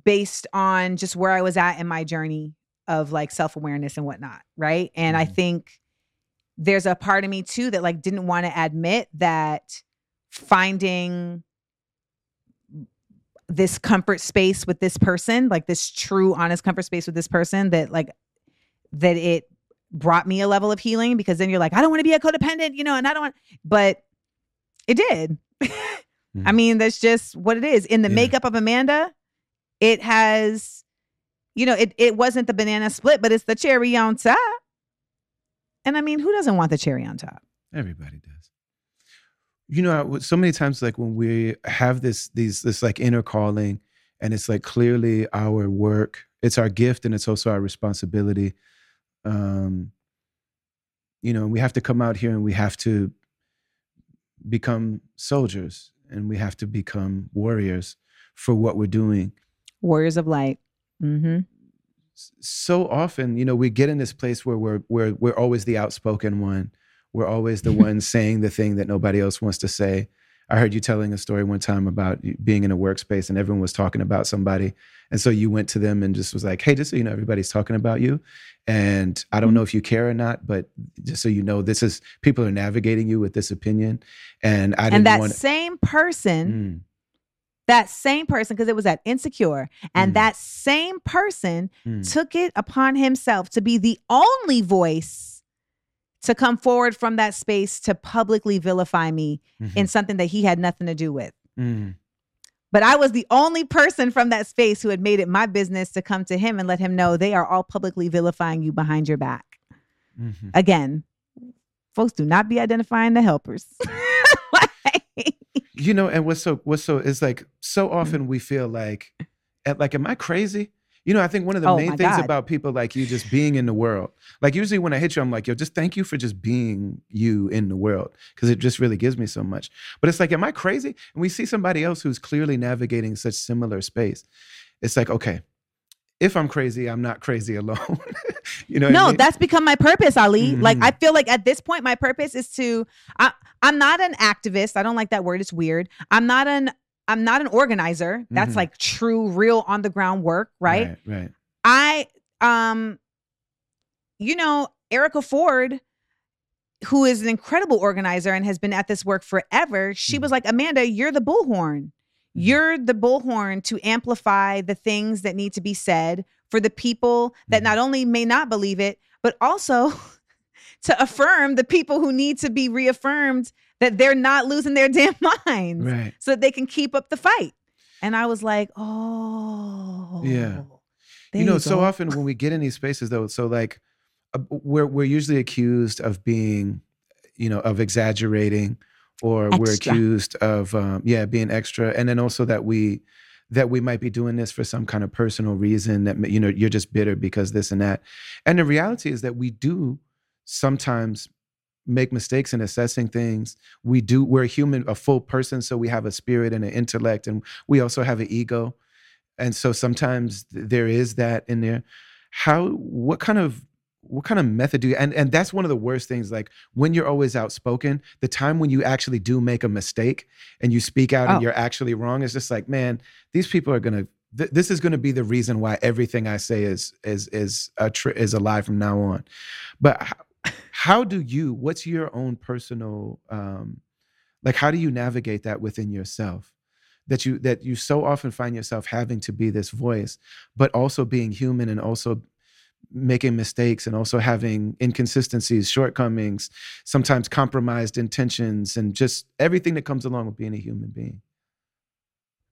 based on just where I was at in my journey of like self awareness and whatnot. Right. And I Mhm. think there's a part of me too that like didn't want to admit that finding this comfort space with this person, like this true, honest comfort space with this person, that like that it brought me a level of healing because then you're like, I don't want to be a codependent, you know, and I don't want, but it did. I Mhm. mean, that's just what it is. In the Yeah. makeup of Amanda, it has, you know, it it wasn't the banana split, but it's the cherry on top. And I mean, who doesn't want the cherry on top? Everybody does. You know, so many times, like when we have this, these, this like inner calling, and it's like clearly our work, it's our gift, and it's also our responsibility. Um, you know, we have to come out here and we have to become soldiers, and we have to become warriors for what we're doing. Warriors of light. Mm-hmm. so often, you know, we get in this place where we're we're we're always the outspoken one. We're always the one saying the thing that nobody else wants to say. I heard you telling a story one time about being in a workspace and everyone was talking about somebody, and so you went to them and just was like, "Hey, just so you know, everybody's talking about you, and I don't know if you care or not, but just so you know, this is people are navigating you with this opinion, and I didn't know. And that want." same person, Mm, that same person, because it was at Insecure, and Mm. that same person mm, took it upon himself to be the only voice to come forward from that space to publicly vilify me mhm, in something that he had nothing to do with. mm. But I was the only person from that space who had made it my business to come to him and let him know they are all publicly vilifying you behind your back. Mhm. Again, folks do not be identifying the helpers. You know and what's so what's so is like so Mm-hmm. often we feel like eh, like am i crazy You know, I think one of the Oh, main things God. about people like you just being in the world, like usually when I hit you, I'm like, yo, just thank you for just being you in the world because it just really gives me so much. But it's like, am I crazy? And we see somebody else who's clearly navigating such similar space. It's like, okay, if I'm crazy, I'm not crazy alone. you know? what I no, mean? that's become my purpose, Ali. Like Mhm. I feel like at this point, my purpose is to. I, I'm not an activist. I don't like that word. It's weird. I'm not an. I'm not an organizer. That's Mhm. like true, real on the ground work, right? Right. right. I um you know, Erica Ford who is an incredible organizer and has been at this work forever, she was Mhm. like, "Amanda, you're the bullhorn. You're the bullhorn to amplify the things that need to be said for the people that Mhm. not only may not believe it, but also to affirm the people who need to be reaffirmed that they're not losing their damn minds Right. so that they can keep up the fight." And I was like, "Oh, Yeah. you know, so often when we get in these spaces, though, so like uh, we're we're usually accused of being, you know, of exaggerating, or we're accused of, um, yeah, being extra, and then also that we that we might be doing this for some kind of personal reason that you know you're just bitter because this and that, and the reality is that we do sometimes make mistakes in assessing things. We do we're a human a full person so we have a spirit and an intellect and we also have an ego. And so sometimes th- there is that in there. How what kind of what kind of method do you and and that's one of the worst things like when you're always outspoken the time when you actually do make a mistake and you speak out Oh. and you're actually wrong it's just like man these people are gonna th- this is gonna be the reason why everything i say is is is a tr- is a lie from now on but how, how do you what's your own personal um like how do you navigate that within yourself that you that you so often find yourself having to be this voice but also being human and also making mistakes and also having inconsistencies shortcomings sometimes compromised intentions and just everything that comes along with being a human being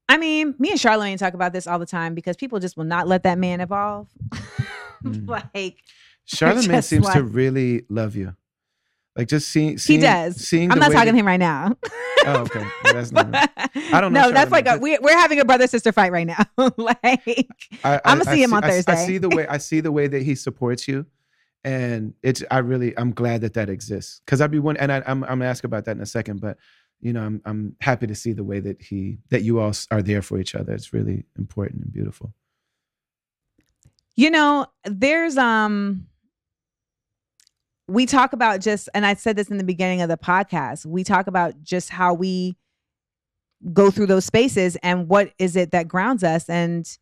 I mean, me and Charlene talk about this all the time because people just will not let that man evolve. Mm. like charlamagne seems to really love you like just seeing, he does. seeing I'm not talking to him right now. oh okay that's not I don't know No, that's like a, we, we're having a brother sister fight right now. like I, I'ma I- see him I on I, I see the way I see the way that he supports you, and it's I really I'm glad that that exists because I'd be one and I, I'm I'm gonna ask about that in a second, but you know I'm I'm happy to see the way that he that you all are there for each other. It's really important and beautiful. You know, there's um we talk about just and I said this in the beginning of the podcast. We talk about just how we go through those spaces and what is it that grounds us and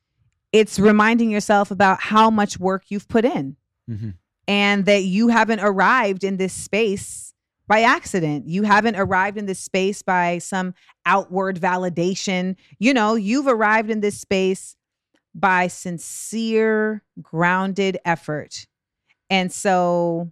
it's reminding yourself about how much work you've put in Mhm. and that you haven't arrived in this space by accident. You haven't arrived in this space by some outward validation. You know, you've arrived in this space by sincere, grounded effort. And so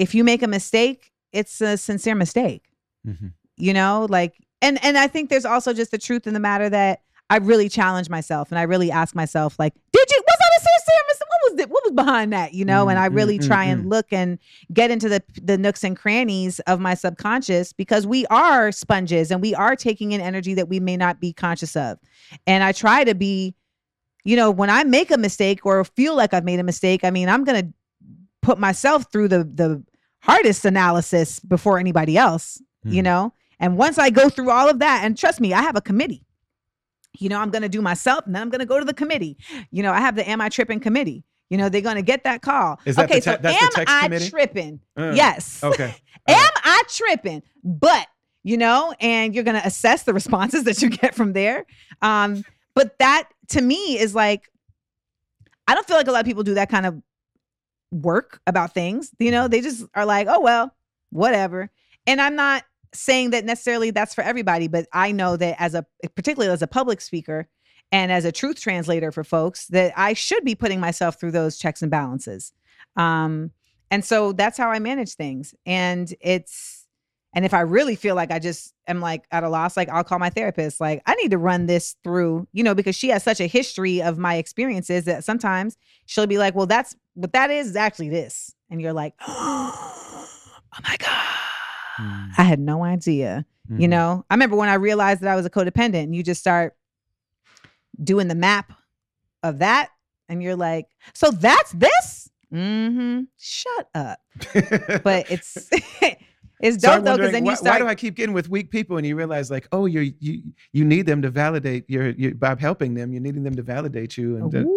if you make a mistake, it's a sincere mistake. Mhm. You know, like and and I think there's also just the truth in the matter that I really challenge myself and I really ask myself like, did you was that a sincere mistake? What was it? What was behind that? You know, and I Mm, really mm, try mm, and look and get into the the nooks and crannies of my subconscious because we are sponges and we are taking in energy that we may not be conscious of. And I try to be you know, when I make a mistake or feel like I've made a mistake, I mean, I'm going to put myself through the the hardest analysis before anybody else, you Mhm. know? And once I go through all of that, and trust me, I have a committee. You know, I'm going to do myself and then I'm going to go to the committee. You know, I have the Am I Tripping committee. You know, they're going to get that call. Is that the okay, te- so am I committee? tripping? Uh, Yes. Okay. Am right. I tripping? But you know, and you're gonna assess the responses that you get from there. Um, but that to me is like, I don't feel like a lot of people do that kind of work about things. You know, they just are like, oh well, whatever. And I'm not saying that necessarily that's for everybody, but I know that as a particularly as a public speaker and as a truth translator for folks, that I should be putting myself through those checks and balances. Um, and so that's how I manage things. And it's and if I really feel like I just am like at a loss, like I'll call my therapist. Like I need to run this through, you know, because she has such a history of my experiences that sometimes she'll be like, "Well, that's what that is. Is actually this," and you're like, "Oh my god, Mm, I had no idea." You mhm. know, I remember when I realized that I was a codependent, and you just start doing the map of that, and you're like, so that's this? Mm-hmm. Shut up. But it's it's So dope though, because then why, you why start do I keep getting with weak people? And you realize, like, oh, you're you you need them to validate your, your by helping them. You're needing them to validate you, and to-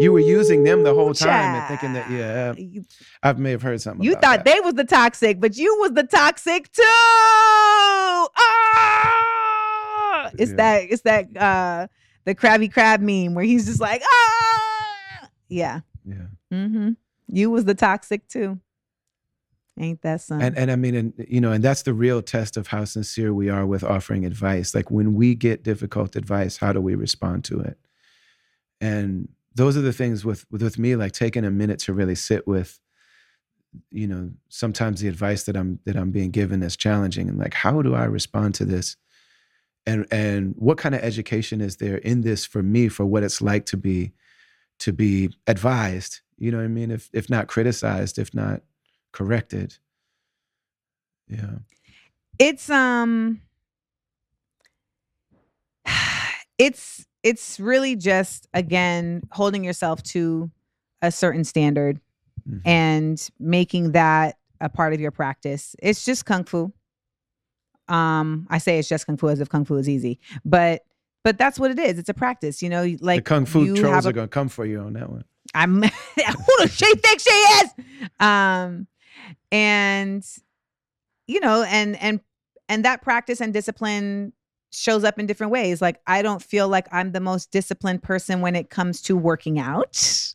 you were using them the whole time and thinking that, yeah, I may have heard something. you thought that. they was the toxic, but you was the toxic too. Ah! It's Yeah. that it's that uh the Krabby Crab meme where he's just like, ah yeah. yeah. Mm-hmm. You was the toxic too. Ain't that something? And and I mean, and you know, and that's the real test of how sincere we are with offering advice. Like when we get difficult advice, how do we respond to it? And those are the things with with, with me, like taking a minute to really sit with, you know, sometimes the advice that I'm that I'm being given is challenging, and like, how do I respond to this? And and what kind of education is there in this for me for what it's like to be to be advised? You know what I mean? If if not criticized, if not corrected. Yeah. it's um it's it's really just again holding yourself to a certain standard Mhm. and making that a part of your practice. It's just kung fu. Um, I say it's just kung fu as if kung fu is easy, but but that's what it is. It's a practice, you know. Like the kung fu trolls a- are gonna come for you on that one. I'm who does she think she is? Um, and you know, and and and that practice and discipline shows up in different ways. Like I don't feel like I'm the most disciplined person when it comes to working out.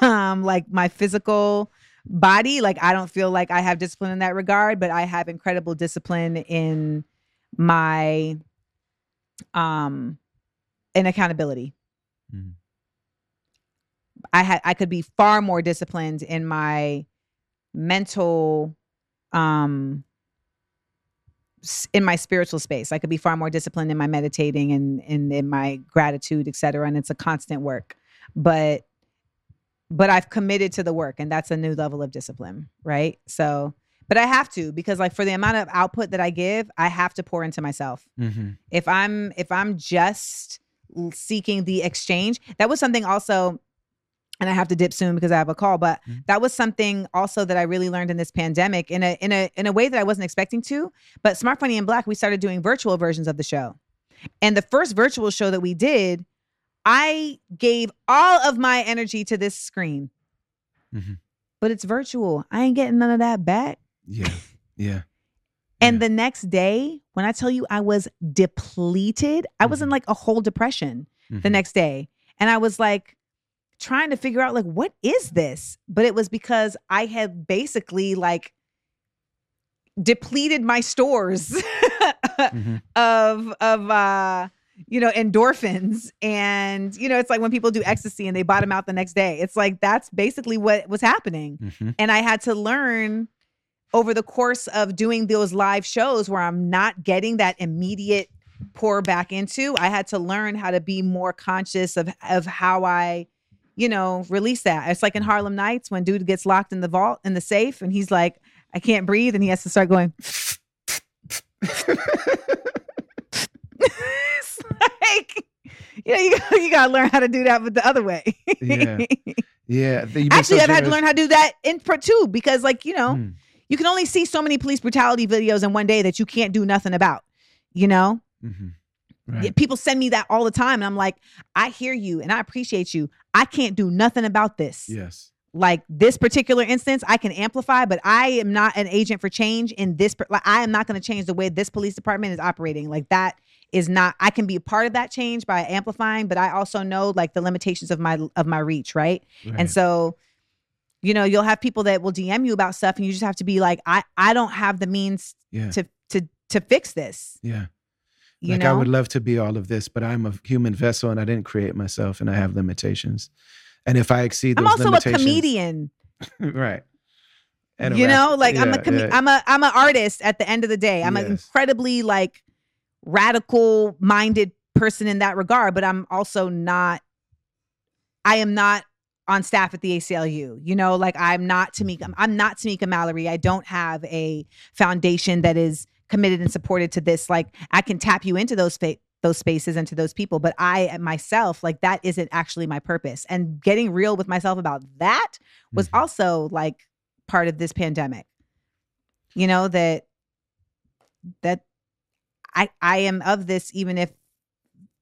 Um, like my physical body, like I don't feel like I have discipline in that regard, but I have incredible discipline in my um in accountability. mm-hmm. I had I could be far more disciplined in my mental um in my spiritual space. I could be far more disciplined in my meditating and and in my gratitude, et cetera. And it's a constant work. But but I've committed to the work and that's a new level of discipline, right? So but I have to because like for the amount of output that I give, I have to pour into myself Mm-hmm. if i'm if i'm just seeking the exchange that was something also and i have to dip soon because i have a call but Mhm. that was something also that i really learned in this pandemic in a in a in a way that i wasn't expecting to but smart funny and black we started doing virtual versions of the show and the first virtual show that we did i gave all of my energy to this screen Mhm. but it's virtual i ain't getting none of that back Yeah. Yeah. and Yeah. the next day, when I tell you I was depleted, I was in Mhm. like a whole depression the Mhm. next day. And I was like trying to figure out like what is this? But it was because I had basically like depleted my stores Mhm. of of uh you know endorphins and you know it's like when people do ecstasy and they bottom out the next day. It's like that's basically what was happening. Mhm. And I had to learn over the course of doing those live shows where I'm not getting that immediate pour back into. I had to learn how to be more conscious of of how I, you know, release that. It's like in Harlem Nights when dude gets locked in the vault in the safe and he's like, I can't breathe, and he has to start going. it's like, you know, you, you gotta learn how to do that, but the other way. Yeah. yeah. the- you've been Actually, so I've had to learn how to do that in part two because like you know, Mm. you can only see so many police brutality videos in one day that you can't do nothing about. You know, Mhm. Right. people send me that all the time, and I'm like, I hear you and I appreciate you. I can't do nothing about this. Yes. Like this particular instance, I can amplify, but I am not an agent for change in this. Like, I am not going to change the way this police department is operating. Like that is not. I can be a part of that change by amplifying, but I also know like the limitations of my of my reach, right? Right. And so, you know, you'll have people that will DM you about stuff, and you just have to be like, I I don't have the means yeah. to to to fix this. yeah. You like know, I would love to be all of this, but I'm a human vessel and I didn't create myself and I have limitations. And if I exceed those I'm also a limitations, comedian. right? And you know, like I'm a com- yeah. I'm a I'm an artist at the end of the day. I'm an incredibly like radical minded person in that regard, but I'm also not I am not on staff at the ACLU. You know, like I'm not Tamika mm-hmm. I'm not Tamika Mallory. I don't have a foundation that is committed and supported to this. Like I can tap you into those fa- those spaces and to those people. But I myself, like that isn't actually my purpose. And getting real with myself about that was Mhm. also like part of this pandemic. You know, that that I I am of this even if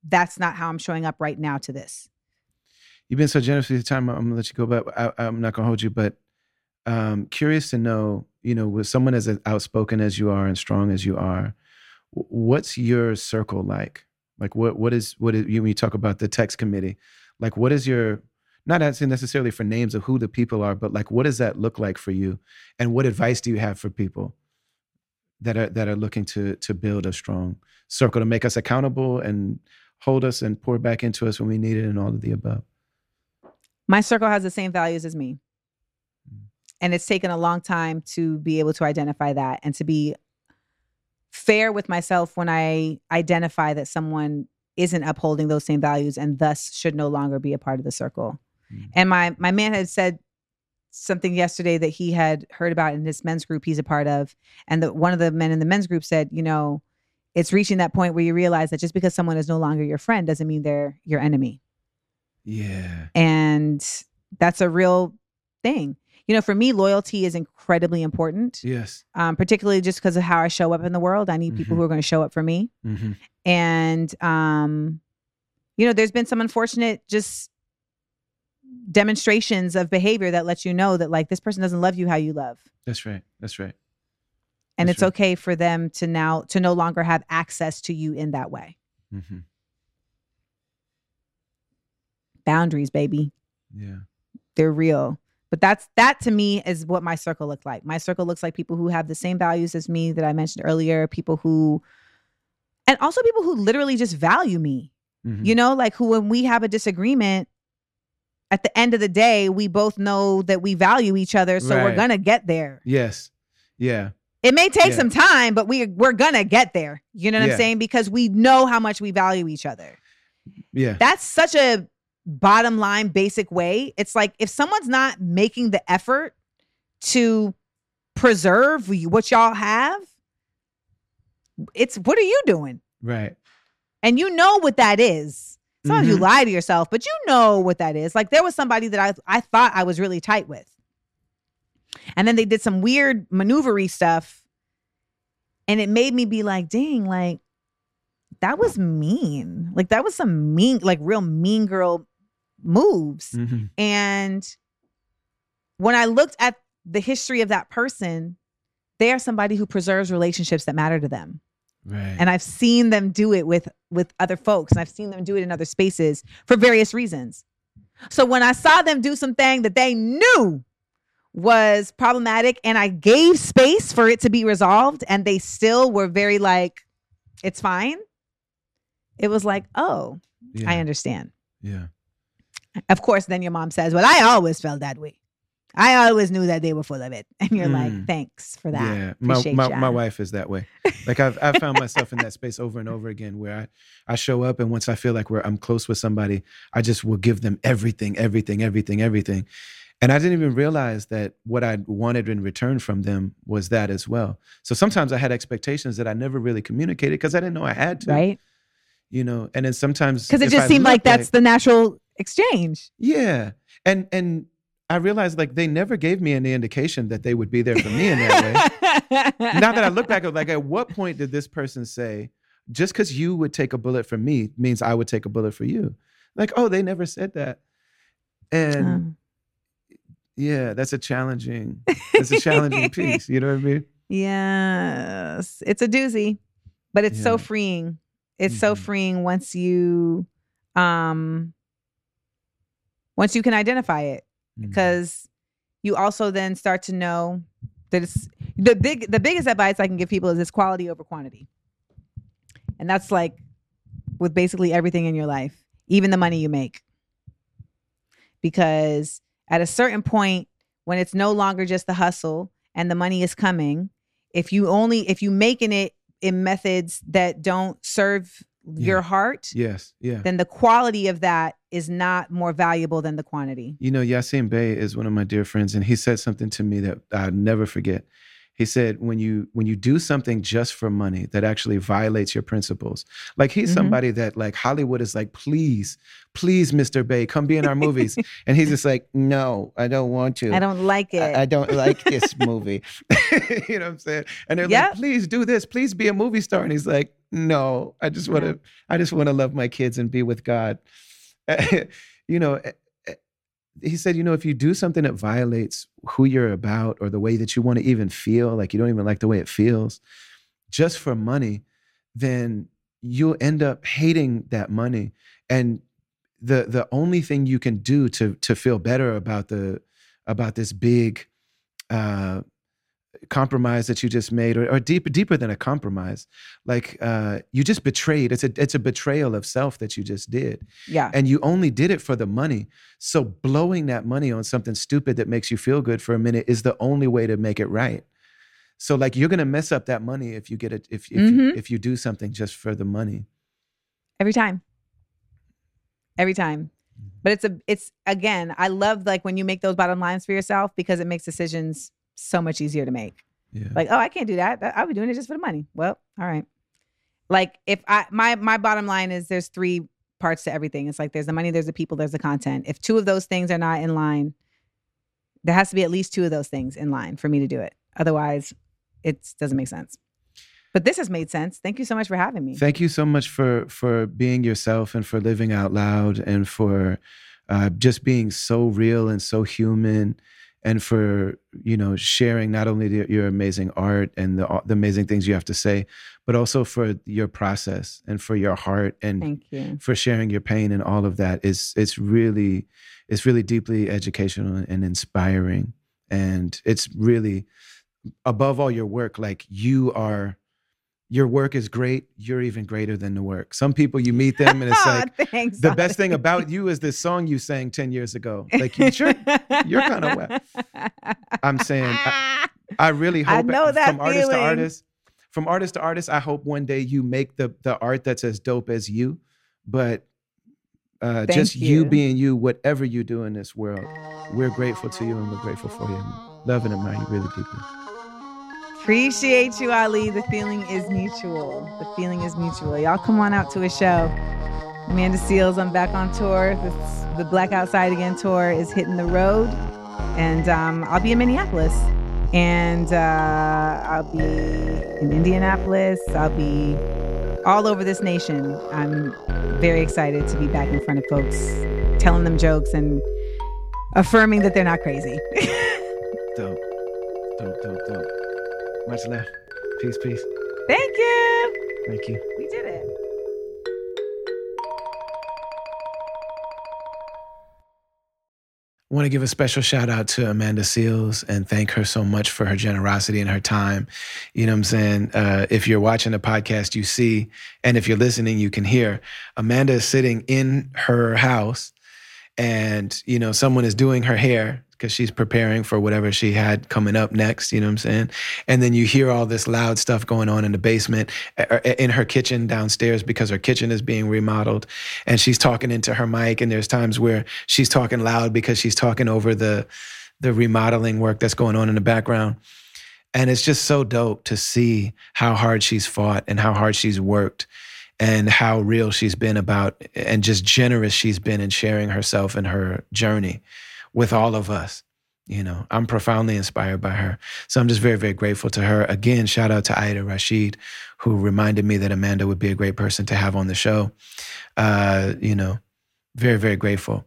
that's not how I'm showing up right now to this. You've been so generous with your time. I'm gonna let you go, but I, I'm not gonna hold you. But um, curious to know, you know, with someone as outspoken as you are and strong as you are, what's your circle like? Like, what what is what is you when you talk about the text committee? Like, what is your not asking necessarily for names of who the people are, but like, what does that look like for you? And what advice do you have for people that are that are looking to to build a strong circle to make us accountable and hold us and pour back into us when we need it, and all of the above? My circle has the same values as me. And it's taken a long time to be able to identify that and to be fair with myself when I identify that someone isn't upholding those same values and thus should no longer be a part of the circle. Mm. And my my man had said something yesterday that he had heard about in this men's group he's a part of and that one of the men in the men's group said, you know, it's reaching that point where you realize that just because someone is no longer your friend doesn't mean they're your enemy Yeah. and that's a real thing you know for me loyalty is incredibly important Yes. um, particularly just because of how i show up in the world i need people Mhm. who are going to show up for me hmm and um, you know there's been some unfortunate just demonstrations of behavior that lets you know that like this person doesn't love you how you love That's right. That's right. and That's it's right. okay for them to now to no longer have access to you in that way Mm-hmm. boundaries baby Yeah. they're real. But that's that to me is what my circle looks like. My circle looks like people who have the same values as me that I mentioned earlier, people who and also people who literally just value me. Mhm. You know, like who when we have a disagreement at the end of the day, we both know that we value each other, so we're going to get there. Yes. Yeah. It may take Yeah. some time, but we we're going to get there. You know what Yeah. I'm saying? Because we know how much we value each other. Yeah. that's such a bottom line basic way it's like if someone's not making the effort to preserve what y'all have it's what are you doing? Right. and you know what that is. Sometimes you Mhm. lie to yourself but you know what that is. Like there was somebody that i i thought i was really tight with. And then they did some weird maneuvery stuff and it made me be like dang like that was mean. Like that was some mean like real mean girl moves hmm and when I looked at the history of that person, they are somebody who preserves relationships that matter to them. Right. And I've seen them do it with with other folks and I've seen them do it in other spaces for various reasons. So when I saw them do something that they knew was problematic and I gave space for it to be resolved and they still were very like it's fine. It was like, "Oh, yeah. I understand." Yeah. Of course, then your mom says, Well, I always felt that way. I always knew that they were full of it. And you're like, Mm. Thanks for that. Yeah. My, my, my wife is that way. Like I've I've found myself in that space over and over again where I, I show up and once I feel like we're I'm close with somebody, I just will give them everything, everything, everything, everything. And I didn't even realize that what I wanted in return from them was that as well. So sometimes I had expectations that I never really communicated because I didn't know I had to. Right? You know, and then sometimes Because it just seemed like look that's the natural exchange. Yeah. And and I realized like they never gave me any indication that they would be there for me in that way. now that I look back, I'm like, at what point did this person say, just because you would take a bullet for me means I would take a bullet for you? Like, oh, they never said that. And Um, yeah, that's a challenging, it's a challenging piece. You know what I mean? yes. It's a doozy, but it's Yeah. so freeing. It's so Mhm. freeing once you um once you can identify it. Mhm. because you also then start to know that it's the big the biggest advice I can give people is it's quality over quantity. And that's like with basically everything in your life, even the money you make. Because at a certain point when it's no longer just the hustle and the money is coming, if you only if you making it in methods that don't serve your heart, Yes. Yeah. then the quality of that is not more valuable than the quantity. You know, Yasin Bey is one of my dear friends, and he said something to me that I'll never forget. he said when you when you do something just for money that actually violates your principles like he's Mhm. somebody that like hollywood is like please please mr bey come be in our movies and he's just like no i don't want to I don't like it. I, I don't like this movie you know what i'm saying and they're Yep. like please do this please be a movie star and he's like no i just want to No. i just want to love my kids and be with god you know eh, eh, he said, you know, if you do something that violates who you're about or the way that you want to even feel, like you don't even like the way it feels, just for money, then you'll end up hating that money. And the the only thing you can do to to feel better about the about this big uh compromise that you just made or, or deeper deeper than a compromise like uh you just betrayed it's a it's a betrayal of self that you just did yeah. and you only did it for the money. So blowing that money on something stupid that makes you feel good for a minute is the only way to make it right. So like you're gonna mess up that money if you get it if if you, Mhm. if you do something just for the money. Every time. Every time. But it's a it's again, I love like when you make those bottom lines for yourself because it makes decisions so much easier to make. Yeah. Like, oh, I can't do that. I'll be doing it just for the money. Well, all right. Like if I my my bottom line is there's three parts to everything. It's like there's the money, there's the people, there's the content. If two of those things are not in line, there has to be at least two of those things in line for me to do it. Otherwise, it doesn't make sense. But this has made sense. Thank you so much for having me. Thank you so much for for being yourself and for living out loud and for uh, just being so real and so human and for you know sharing not only the, your amazing art and the, the amazing things you have to say but also for your process and for your heart and Thank you. for sharing your pain and all of that is it's really it's really deeply educational and inspiring and it's really above all your work like you are your work is great you're even greater than the work some people you meet them and it's like Thanks. the best thing about you is this song you sang 10 years ago like you sure you're kinda wet. i'm saying I, I really hope I know that from artist to artist from artist to artist i hope one day you make the the art that's as dope as you but uh, just you. you. being you whatever you do in this world we're grateful to you and we're grateful for you love and admire you really deeply Appreciate you, Ali. The feeling is mutual. The feeling is mutual. Y'all come on out to a show. Amanda Seales, I'm back on tour. The Black Outside Again tour is hitting the road. And um, I'll be in Minneapolis. And uh, I'll be in Indianapolis. I'll be all over this nation. I'm very excited to be back in front of folks, telling them jokes and affirming that they're not crazy. dope dope dope dope much love peace peace Thank you. thank you We did it. I want to give a special shout out to Amanda Seales and thank her so much for her generosity and her time. You know what I'm saying? Uh, if you're watching the podcast, you see, and if you're listening, you can hear Amanda is sitting in her house and, you know, someone is doing her hair because she's preparing for whatever she had coming up next. You know what I'm saying? And then you hear all this loud stuff going on in the basement, uh, in her kitchen downstairs because her kitchen is being remodeled and she's talking into her mic and there's times where she's talking loud because she's talking over the the remodeling work that's going on in the background and it's just so dope to see how hard she's fought and how hard she's worked and how real she's been about and just generous she's been in sharing herself and her journey with all of us you know i'm profoundly inspired by her so i'm just very very grateful to her again shout out to aida rashid who reminded me that amanda would be a great person to have on the show uh, you know, very, very grateful.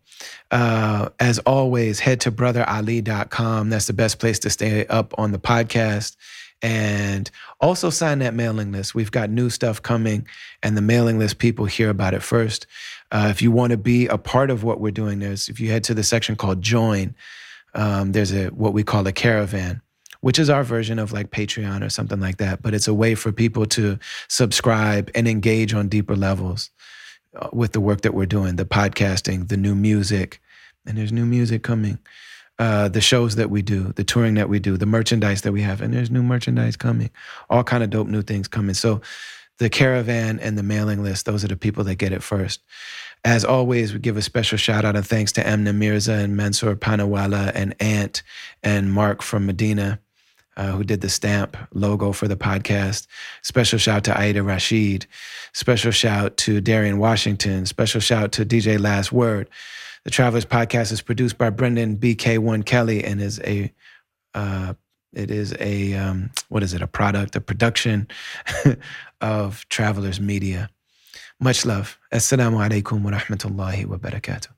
Uh, as always, head to brotherali.com. That's the best place to stay up on the podcast. And also sign that mailing list. We've got new stuff coming, and the mailing list people hear about it first. Uh, if you want to be a part of what we're doing, there's if you head to the section called Join, um, there's a what we call a caravan which is our version of like Patreon or something like that. But it's a way for people to subscribe and engage on deeper levels uh, with the work that we're doing, the podcasting, the new music, and there's new music coming. Uh, the shows that we do, the touring that we do, the merchandise that we have, and there's new merchandise coming. All kind of dope new things coming. So the caravan and the mailing list, those are the people that get it first. As always, we give a special shout out and thanks to Emna Mirza and Mansour Panawala and Ant and Mark from Medina uh, who did the stamp logo for the podcast. Special shout to Aida Rashid. Special shout to Darian Washington. Special shout to DJ Last Word. The Travelers Podcast is produced by Brendan BK1 Kelly and is a uh, it is a um, what is it? A product, a production of Travelers Media. Much love. Assalamu alaikum wa rahmatullahi wa barakatuh.